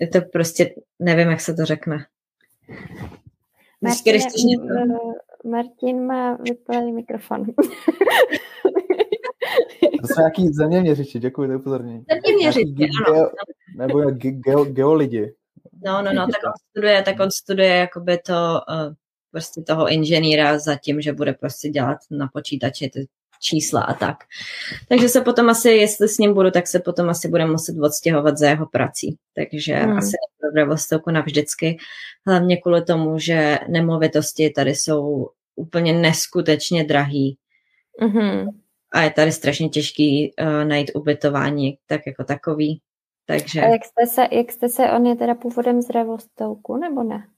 Je to prostě, nevím, jak se to řekne. Martin, když něco... Martin má vypalý mikrofon. To jsou nějaký zeměměřiči, děkuji za upozornění. Zeměměřiči, ano. Nebo ge, geo, geolidi. No, no, no, tak on studuje, tak on studuje jakoby to, uh, prostě toho inženýra za tím, že bude prostě dělat na počítači ty čísla a tak. Takže se potom asi, jestli s ním budu, tak se potom asi budeme muset odstěhovat za jeho prací. Takže hmm. asi nebude v Vostoku navždycky. Hlavně kvůli tomu, že nemovitosti tady jsou úplně neskutečně drahý. Mm-hmm. A je tady strašně těžký uh, najít ubytování tak jako takový. Takže... A jak jste, se, jak jste se, on je teda původem z Revostouku, nebo ne?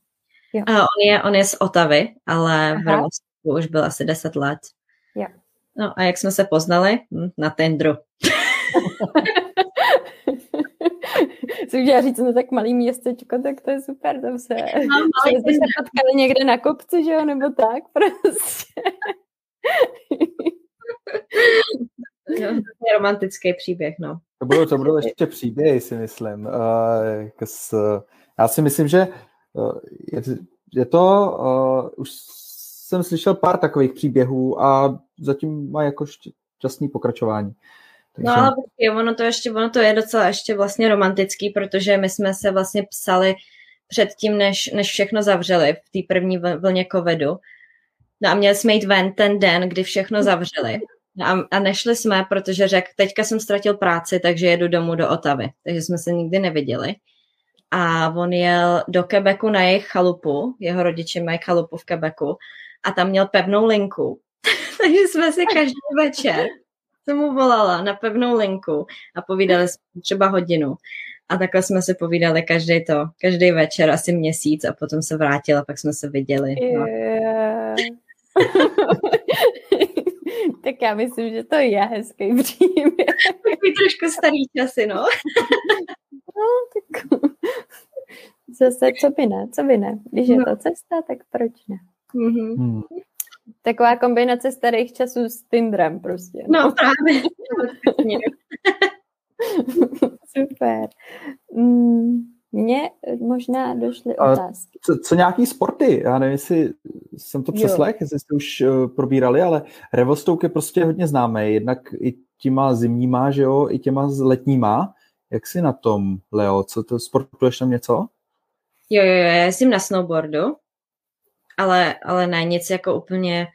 Jo. A on, je, on je z Otavy, ale Aha. v Revostouku už byl asi 10 let. Jo. No a jak jsme se poznali? Hm, na tendru. Co chtěla říct, no tak malý městečko, tak to je super, tam se, no, se potkali někde na kopci, že jo, nebo tak prostě. no, to je romantický příběh, no. To budou, to budou ještě příběhy, si myslím. Uh, já si myslím, že je, je to, uh, už jsem slyšel pár takových příběhů a zatím má jako šťastný pokračování. Takže... No ale počkej, ono to ještě, ono to je docela ještě vlastně romantický, protože my jsme se vlastně psali předtím, než, než všechno zavřeli v té první vlně covidu. No a měli jsme jít ven ten den, kdy všechno zavřeli. No a, a nešli jsme, protože řekl, teďka jsem ztratil práci, takže jedu domů do Otavy. Takže jsme se nikdy neviděli. A on jel do Quebecu na jejich chalupu, jeho rodiče mají chalupu v Quebecu, a tam měl pevnou linku. takže jsme si každý večer jsem mu volala na pevnou linku a povídali jsme třeba hodinu. A takhle jsme se povídali každý to, každý večer, asi měsíc a potom se vrátila, pak jsme se viděli. No. Yeah. tak já myslím, že to je hezký příběh. Takový trošku starý časy, no. no, tak zase, co by ne, co by ne. Když je no. to cesta, tak proč ne? Mm-hmm. Hmm. Taková kombinace starých časů s Tinderem prostě. No, no právě. Super. Mm, mně možná došly otázky. Co, co nějaký sporty? Já nevím, jestli jsem to přeslech, jestli jste už uh, probírali, ale Revostouk je prostě hodně známý. Jednak i těma zimníma, že jo, i těma letníma. Jak jsi na tom, Leo? Co to, sportuješ tam něco? Jo, jo, jo, já jezdím na snowboardu, ale, ale ne nic jako úplně,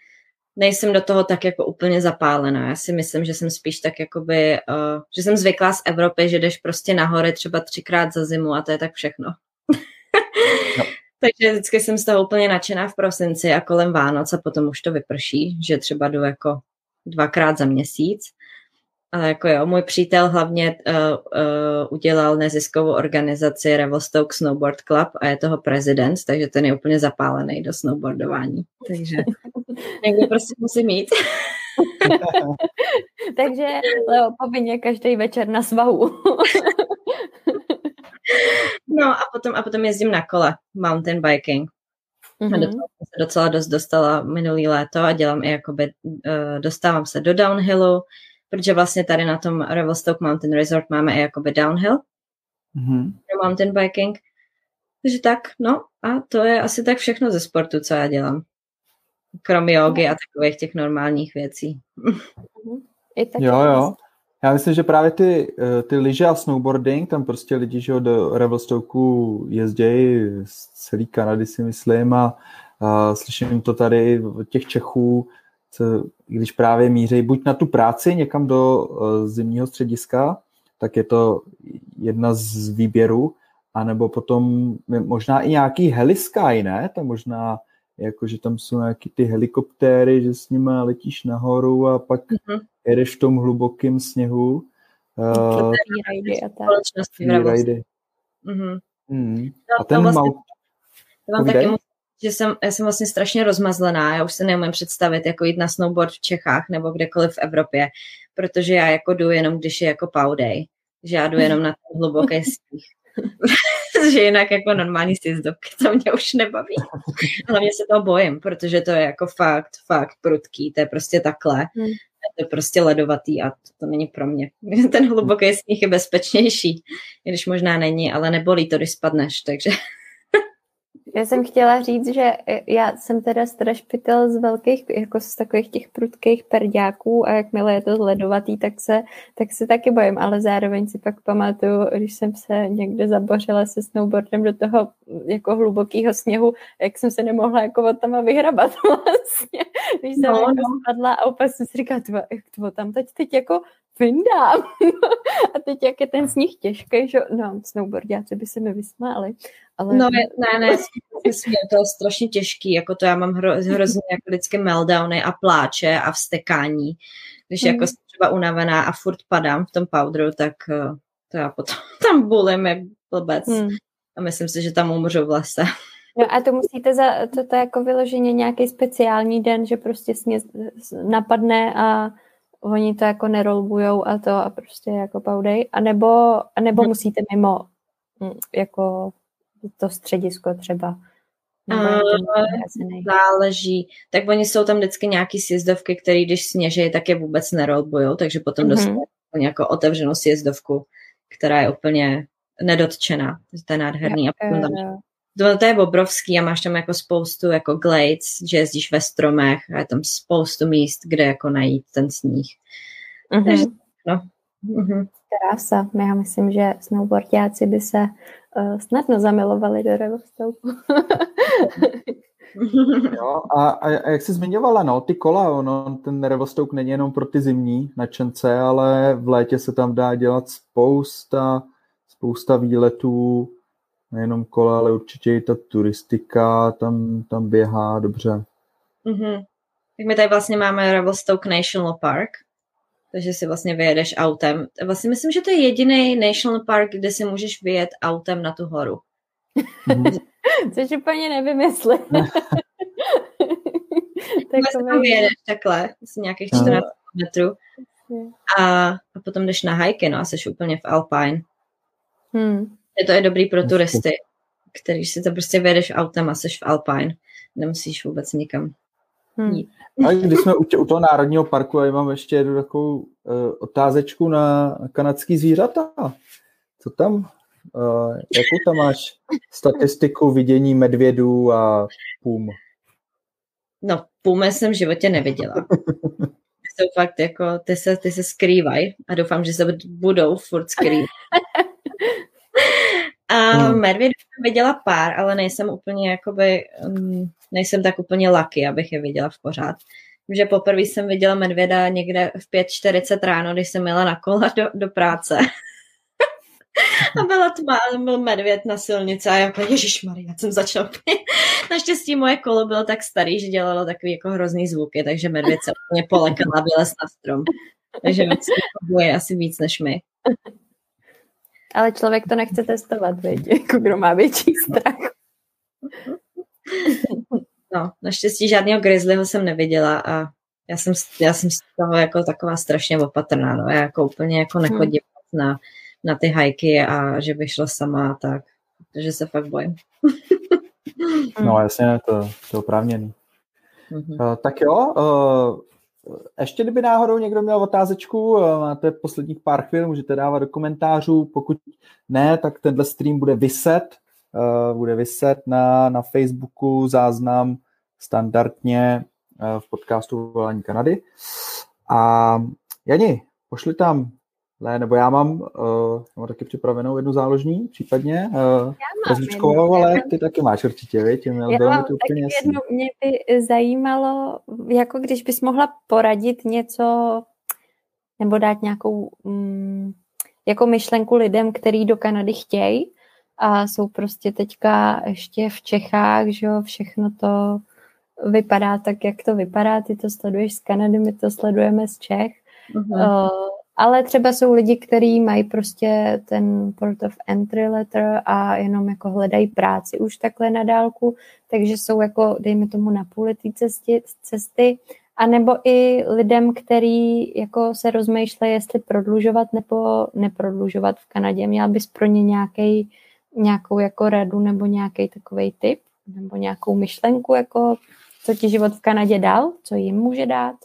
nejsem do toho tak jako úplně zapálená. Já si myslím, že jsem spíš tak jakoby, uh, že jsem zvyklá z Evropy, že jdeš prostě nahoře třeba třikrát za zimu a to je tak všechno. no. Takže vždycky jsem z toho úplně nadšená v prosinci a kolem Vánoc a potom už to vyprší, že třeba jdu jako dvakrát za měsíc. Ale jako jo, můj přítel hlavně uh, uh, udělal neziskovou organizaci Revelstoke Snowboard Club a je toho prezident, takže ten je úplně zapálený do snowboardování. Takže někdo prostě musí mít. takže Leo povinně každý večer na svahu. no a potom, a potom jezdím na kole, mountain biking. Mm-hmm. A do toho jsem se docela dost dostala minulý léto a dělám i jakoby, uh, dostávám se do downhillu, protože vlastně tady na tom Revelstoke Mountain Resort máme i jakoby downhill mm-hmm. mountain biking. Takže tak, no a to je asi tak všechno ze sportu, co já dělám. Kromě jogy a takových těch normálních věcí. jo, jo. Já myslím, že právě ty, eh, ty lyže a snowboarding, tam prostě lidi, že do Revelstokeu jezdějí z celý Kanady, si myslím, a, a slyším to tady od těch Čechů, když právě mířejí buď na tu práci někam do uh, zimního střediska, tak je to jedna z výběrů, anebo potom možná i nějaký helisky, ne? To možná jako, že tam jsou nějaký ty helikoptéry, že s nimi letíš nahoru a pak mm-hmm. jedeš v tom hlubokém sněhu. Uh, rajdy a tak. Mm-hmm. Mm. A ten vlastně, Mount... Vám taky že jsem, já jsem vlastně strašně rozmazlená, já už se neumím představit, jako jít na snowboard v Čechách nebo kdekoliv v Evropě, protože já jako jdu jenom, když je jako powday, že já jdu jenom na ten hluboký sníh. že jinak jako normální sjezdovky, to mě už nebaví. Hlavně se toho bojím, protože to je jako fakt, fakt prudký, to je prostě takhle. Hmm. To je prostě ledovatý a to, to není pro mě. Ten hluboký sníh je bezpečnější, i když možná není, ale nebolí to, když spadneš, takže já jsem chtěla říct, že já jsem teda strašpitel z velkých, jako z takových těch prudkých perďáků a jakmile je to zledovatý, tak se, tak se taky bojím, ale zároveň si pak pamatuju, když jsem se někde zabořila se snowboardem do toho jako hlubokého sněhu, jak jsem se nemohla jako od tam vyhrabat vlastně, když jsem no, jako no. spadla a úplně jsem si říkala, jak to tam teď, teď jako vyndám. a teď, jak je ten sníh těžký, že no, snowboardiáci by se mi vysmáli. Ale... No ne, ne, myslím, to je strašně těžký, jako to já mám hro, hrozně jako vždycky meltdowny a pláče a vstekání. Když hmm. jako jsem třeba unavená a furt padám v tom powderu, tak eh, to já potom tam bulím jak blbec. Hmm. A myslím si, že tam umřu v lese. No a to musíte za, to, to jako vyloženě nějaký speciální den, že prostě sně napadne a oni to jako nerolbujou a to a prostě jako paudej, anebo, anebo hmm. musíte mimo hm, jako to středisko třeba. záleží. Tak oni jsou tam vždycky nějaký sjezdovky, které když sněží, tak je vůbec nerolbujou, takže potom mm-hmm. dostanou jako otevřenou sjezdovku, která je úplně nedotčená. To je nádherný. Jo, a potom tam to, to je obrovský a máš tam jako spoustu jako glades, že jezdíš ve stromech a je tam spoustu míst, kde jako najít ten sníh. Mm-hmm. Takže, no. Mm-hmm. Krása. Já myslím, že snowboardiáci by se uh, snadno zamilovali do Revelstoupu. jo, a, a, jak jsi zmiňovala, no, ty kola, ono, ten Revelstoke není jenom pro ty zimní nadšence, ale v létě se tam dá dělat spousta, spousta výletů, nejenom kola, ale určitě i ta turistika tam, tam běhá dobře. Mm-hmm. Tak my tady vlastně máme Revelstoke National Park, takže si vlastně vyjedeš autem. Vlastně myslím, že to je jediný national park, kde si můžeš vyjet autem na tu horu. Mm-hmm. Což úplně nevím, jestli. tak tam vyjedeš takhle, asi nějakých 14 no. kilometrů. A, a potom jdeš na hajky, no a jsi úplně v Alpine. Hmm. Je to je dobrý pro turisty, který si to prostě vedeš autem a jsi v Alpine. Nemusíš vůbec nikam Hmm. A když jsme u, tě, u toho národního parku, a mám ještě jednu takovou uh, otázečku na kanadský zvířata. Co tam? Uh, jakou tam máš statistiku vidění medvědů a pům? No, půme jsem v životě neviděla. Ty jsou fakt jako, ty se, ty se skrývají a doufám, že se budou furt skrývat. A hmm. medvědů jsem viděla pár, ale nejsem úplně jakoby, um, nejsem tak úplně lucky, abych je viděla v pořád. Že poprvé jsem viděla medvěda někde v 5.40 ráno, když jsem jela na kola do, do práce. a byla tma, a byl medvěd na silnici a já jako Maria, jsem začala Naštěstí moje kolo bylo tak starý, že dělalo takový jako hrozný zvuky, takže medvěd se úplně polekal a vylez na strom. Takže boje asi víc než my. Ale člověk to nechce testovat, věď? jako kdo má větší strach. No, naštěstí žádného grizzlyho jsem neviděla a já jsem, já jsem z toho jako taková strašně opatrná, no, já jako úplně jako nechodím hmm. na, na ty hajky a že bych šla sama tak, protože se fakt bojím. no jasně, to, to je oprávněný. Mm-hmm. Uh, tak jo, uh, ještě kdyby náhodou někdo měl otázečku, eh, máte posledních pár chvil, můžete dávat do komentářů, pokud ne, tak tenhle stream bude vyset, uh, bude vyset na, na Facebooku záznam standardně uh, v podcastu Volání Kanady. A Jani, pošli tam ne, nebo já mám, uh, mám taky připravenou jednu záložní, případně uh, ale ty taky máš určitě, viď? Měl já mám to úplně taky jednu, mě by zajímalo, jako když bys mohla poradit něco, nebo dát nějakou um, jako myšlenku lidem, který do Kanady chtějí a jsou prostě teďka ještě v Čechách, že jo, všechno to vypadá tak, jak to vypadá, ty to sleduješ z Kanady, my to sledujeme z Čech. Uh-huh. Uh, ale třeba jsou lidi, kteří mají prostě ten port of entry letter a jenom jako hledají práci už takhle na dálku, takže jsou jako, dejme tomu, na půl té cesty, cesty. A nebo i lidem, který jako se rozmýšlejí, jestli prodlužovat nebo neprodlužovat v Kanadě. Měla bys pro ně nějaký, nějakou jako radu nebo nějaký takový tip nebo nějakou myšlenku, jako co ti život v Kanadě dal, co jim může dát?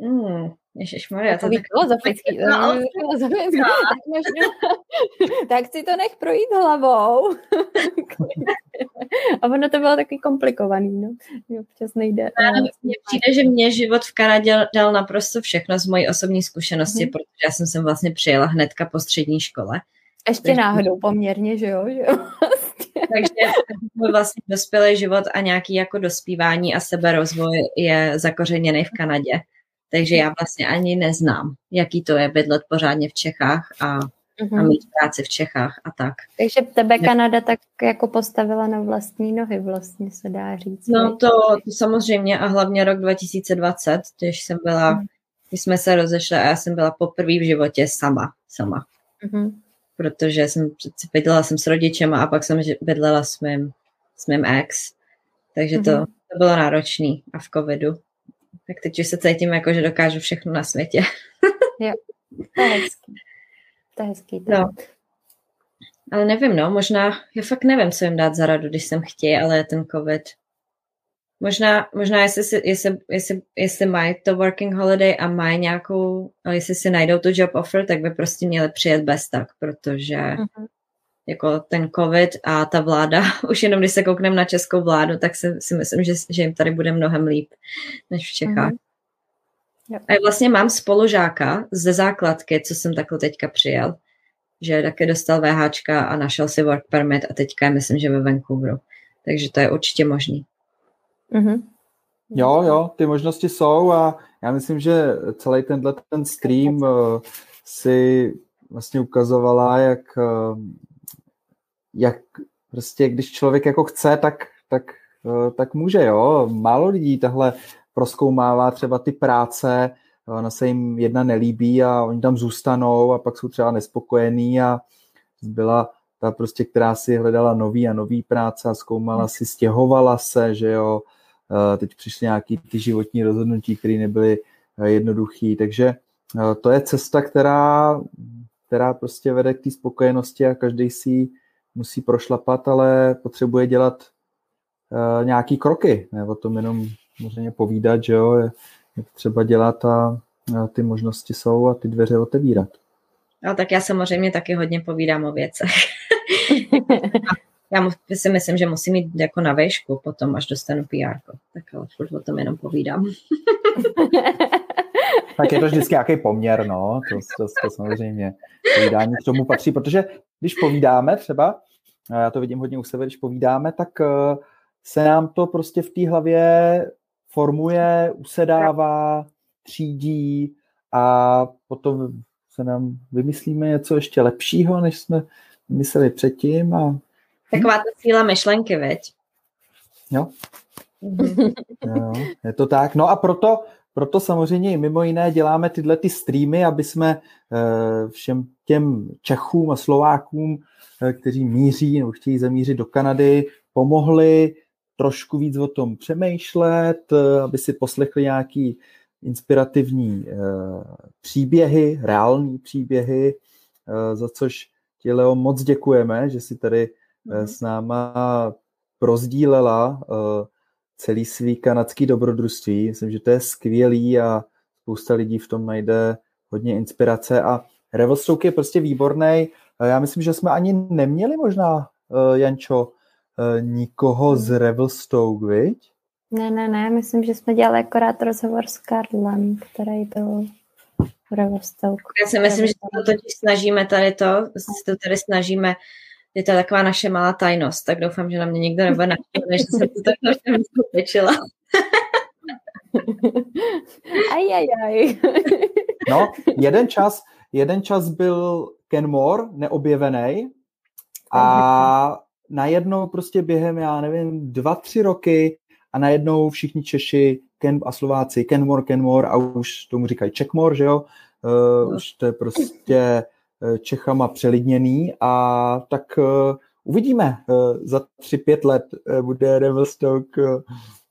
Hmm, Ježišmarja, to je tak... filozofický. No, filozofický. No. Tak, možná, tak si to nech projít hlavou. A ono to bylo taky komplikovaný, no. Občas nejde. Mně přijde, že mě život v Kanadě dal naprosto všechno z mojí osobní zkušenosti, hmm. protože já jsem sem vlastně přijela hnedka po střední škole. Ještě takže, náhodou poměrně, že jo? Že jo? takže můj vlastně dospělý život a nějaký jako dospívání a seberozvoj je zakořeněný v Kanadě. Takže já vlastně ani neznám, jaký to je bydlet pořádně v Čechách a, mm-hmm. a mít práci v Čechách a tak. Takže tebe Kanada tak jako postavila na vlastní nohy, vlastně se dá říct. No to, to samozřejmě a hlavně rok 2020, když jsem byla, mm. když jsme se rozešli a já jsem byla poprvé v životě sama, sama. Mm-hmm. Protože jsem bydlela jsem s rodičem a pak jsem bydlela s mým, s mým ex. Takže to, mm-hmm. to bylo náročný a v covidu tak teď už se cítím jako, že dokážu všechno na světě. jo, to je hezký. To je hezký. To. No. Ale nevím, no, možná, já fakt nevím, co jim dát za radu, když jsem chtějí, ale je ten covid. Možná, možná jestli, si, jestli, jestli, jestli mají to working holiday a mají nějakou, jestli si najdou tu job offer, tak by prostě měli přijet bez tak, protože uh-huh jako ten covid a ta vláda, už jenom když se koukneme na českou vládu, tak si, si myslím, že, že jim tady bude mnohem líp než v Čechách. Mm-hmm. A vlastně mám spolužáka ze základky, co jsem takhle teďka přijel, že taky dostal VHčka a našel si work permit a teďka je myslím, že ve Vancouveru. Takže to je určitě možný. Mm-hmm. Jo, jo, ty možnosti jsou a já myslím, že celý tenhle ten stream uh, si vlastně ukazovala, jak uh, jak prostě, když člověk jako chce, tak, tak, eh, tak může, jo. Málo lidí tahle proskoumává třeba ty práce, ona se jim jedna nelíbí a oni tam zůstanou a pak jsou třeba nespokojení a byla ta prostě, která si hledala nový a nový práce a zkoumala si, stěhovala se, že jo, eh, teď přišly nějaký ty životní rozhodnutí, které nebyly jednoduchý. Takže to je cesta, která, která prostě vede k té spokojenosti a každý si ji musí prošlapat, ale potřebuje dělat nějaký kroky, ne o tom jenom samozřejmě povídat, že jo, je, je třeba dělat a, a ty možnosti jsou a ty dveře otevírat. No tak já samozřejmě taky hodně povídám o věcech. já si myslím, že musím jít jako na výšku potom, až dostanu PR. Tak ale furt o tom jenom povídám. tak je to vždycky nějaký poměr, no, to, to, to samozřejmě povídání k tomu patří, protože když povídáme třeba, já to vidím hodně u sebe, když povídáme, tak eh, se nám to prostě v té hlavě formuje, usedává, třídí a potom se nám vymyslíme něco ještě lepšího, než jsme mysleli předtím. A... Taková ta síla myšlenky, veď? Jo. Mhm. jo. Je to tak. No a proto, proto samozřejmě i mimo jiné děláme tyhle ty streamy, aby jsme eh, všem těm Čechům a Slovákům, eh, kteří míří nebo chtějí zamířit do Kanady, pomohli trošku víc o tom přemýšlet, eh, aby si poslechli nějaký inspirativní příběhy, reální příběhy, za což ti, Leo, moc děkujeme, že si tady mm. s náma prozdílela celý svý kanadský dobrodružství. Myslím, že to je skvělý a spousta lidí v tom najde hodně inspirace a Revelstoke je prostě výborný. Já myslím, že jsme ani neměli možná, Jančo, nikoho z Revelstoke, viď? Ne, ne, ne, myslím, že jsme dělali akorát rozhovor s Karlem, který byl v Revelstoke. Já si myslím, že to totiž snažíme tady to, to tady snažíme, je to taková naše malá tajnost, tak doufám, že na mě nikdo nebude navštěvný, že jsem to tak pečila. aj, aj, aj. no, jeden čas, jeden čas byl Ken Moore, neobjevený, a najednou prostě během, já nevím, dva, tři roky a najednou všichni Češi Ken a Slováci Kenmore, Kenmore a už tomu říkají Czechmore, že jo? Uh, už to je prostě Čechama přelidněný a tak uh, uvidíme. Uh, za tři, pět let bude Revelstoke uh,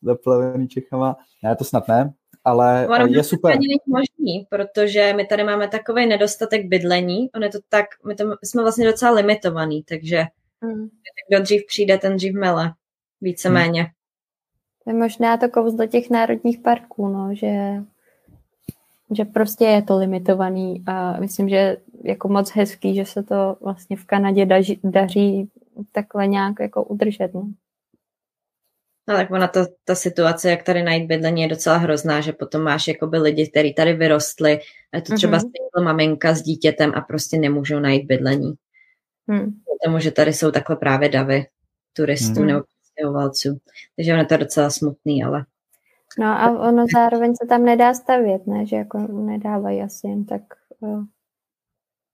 zaplavený Čechama. Ne, to snad ne, ale ono je super. To není možný, protože my tady máme takový nedostatek bydlení, on je to tak, my to, jsme vlastně docela limitovaný, takže hmm. kdo dřív přijde, ten dřív mele, víceméně. Hmm. To je možná to kouzlo těch národních parků, no, že, že prostě je to limitovaný a myslím, že jako moc hezký, že se to vlastně v Kanadě daří, daří takhle nějak jako udržet. No. No tak ona to, ta situace, jak tady najít bydlení, je docela hrozná, že potom máš jakoby lidi, kteří tady vyrostli, a je to třeba mm-hmm. maminka s dítětem a prostě nemůžou najít bydlení. Hmm. Protože že tady jsou takhle právě davy turistů hmm. nebo stěhovalců. Takže ono je to docela smutný, ale... No a ono zároveň se tam nedá stavět, ne? Že jako nedávají asi jen tak uh,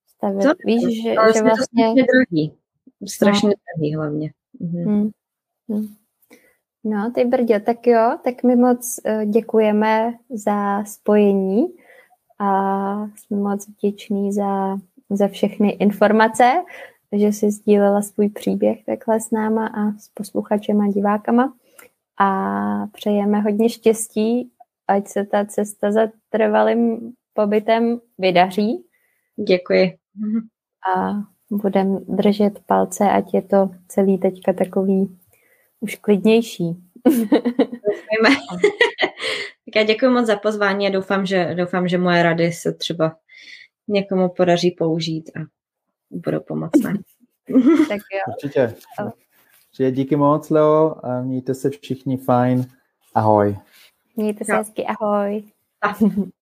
stavět. Co? Víš, že, ale že vlastně... Strašně drahý. Strašně no. drahý hlavně. Mhm. Hmm. Hmm. No, ty Brďo, tak jo, tak my moc uh, děkujeme za spojení a jsme moc vděční za, za všechny informace že si sdílela svůj příběh takhle s náma a s posluchačem a divákama. A přejeme hodně štěstí, ať se ta cesta za trvalým pobytem vydaří. Děkuji. A budeme držet palce, ať je to celý teďka takový už klidnější. tak já děkuji moc za pozvání a doufám, že, doufám, že moje rady se třeba někomu podaří použít a budou pomocné. tak jo. Určitě. Určitě díky moc, Leo, a mějte se všichni fajn. Ahoj. Mějte se hezky, ahoj.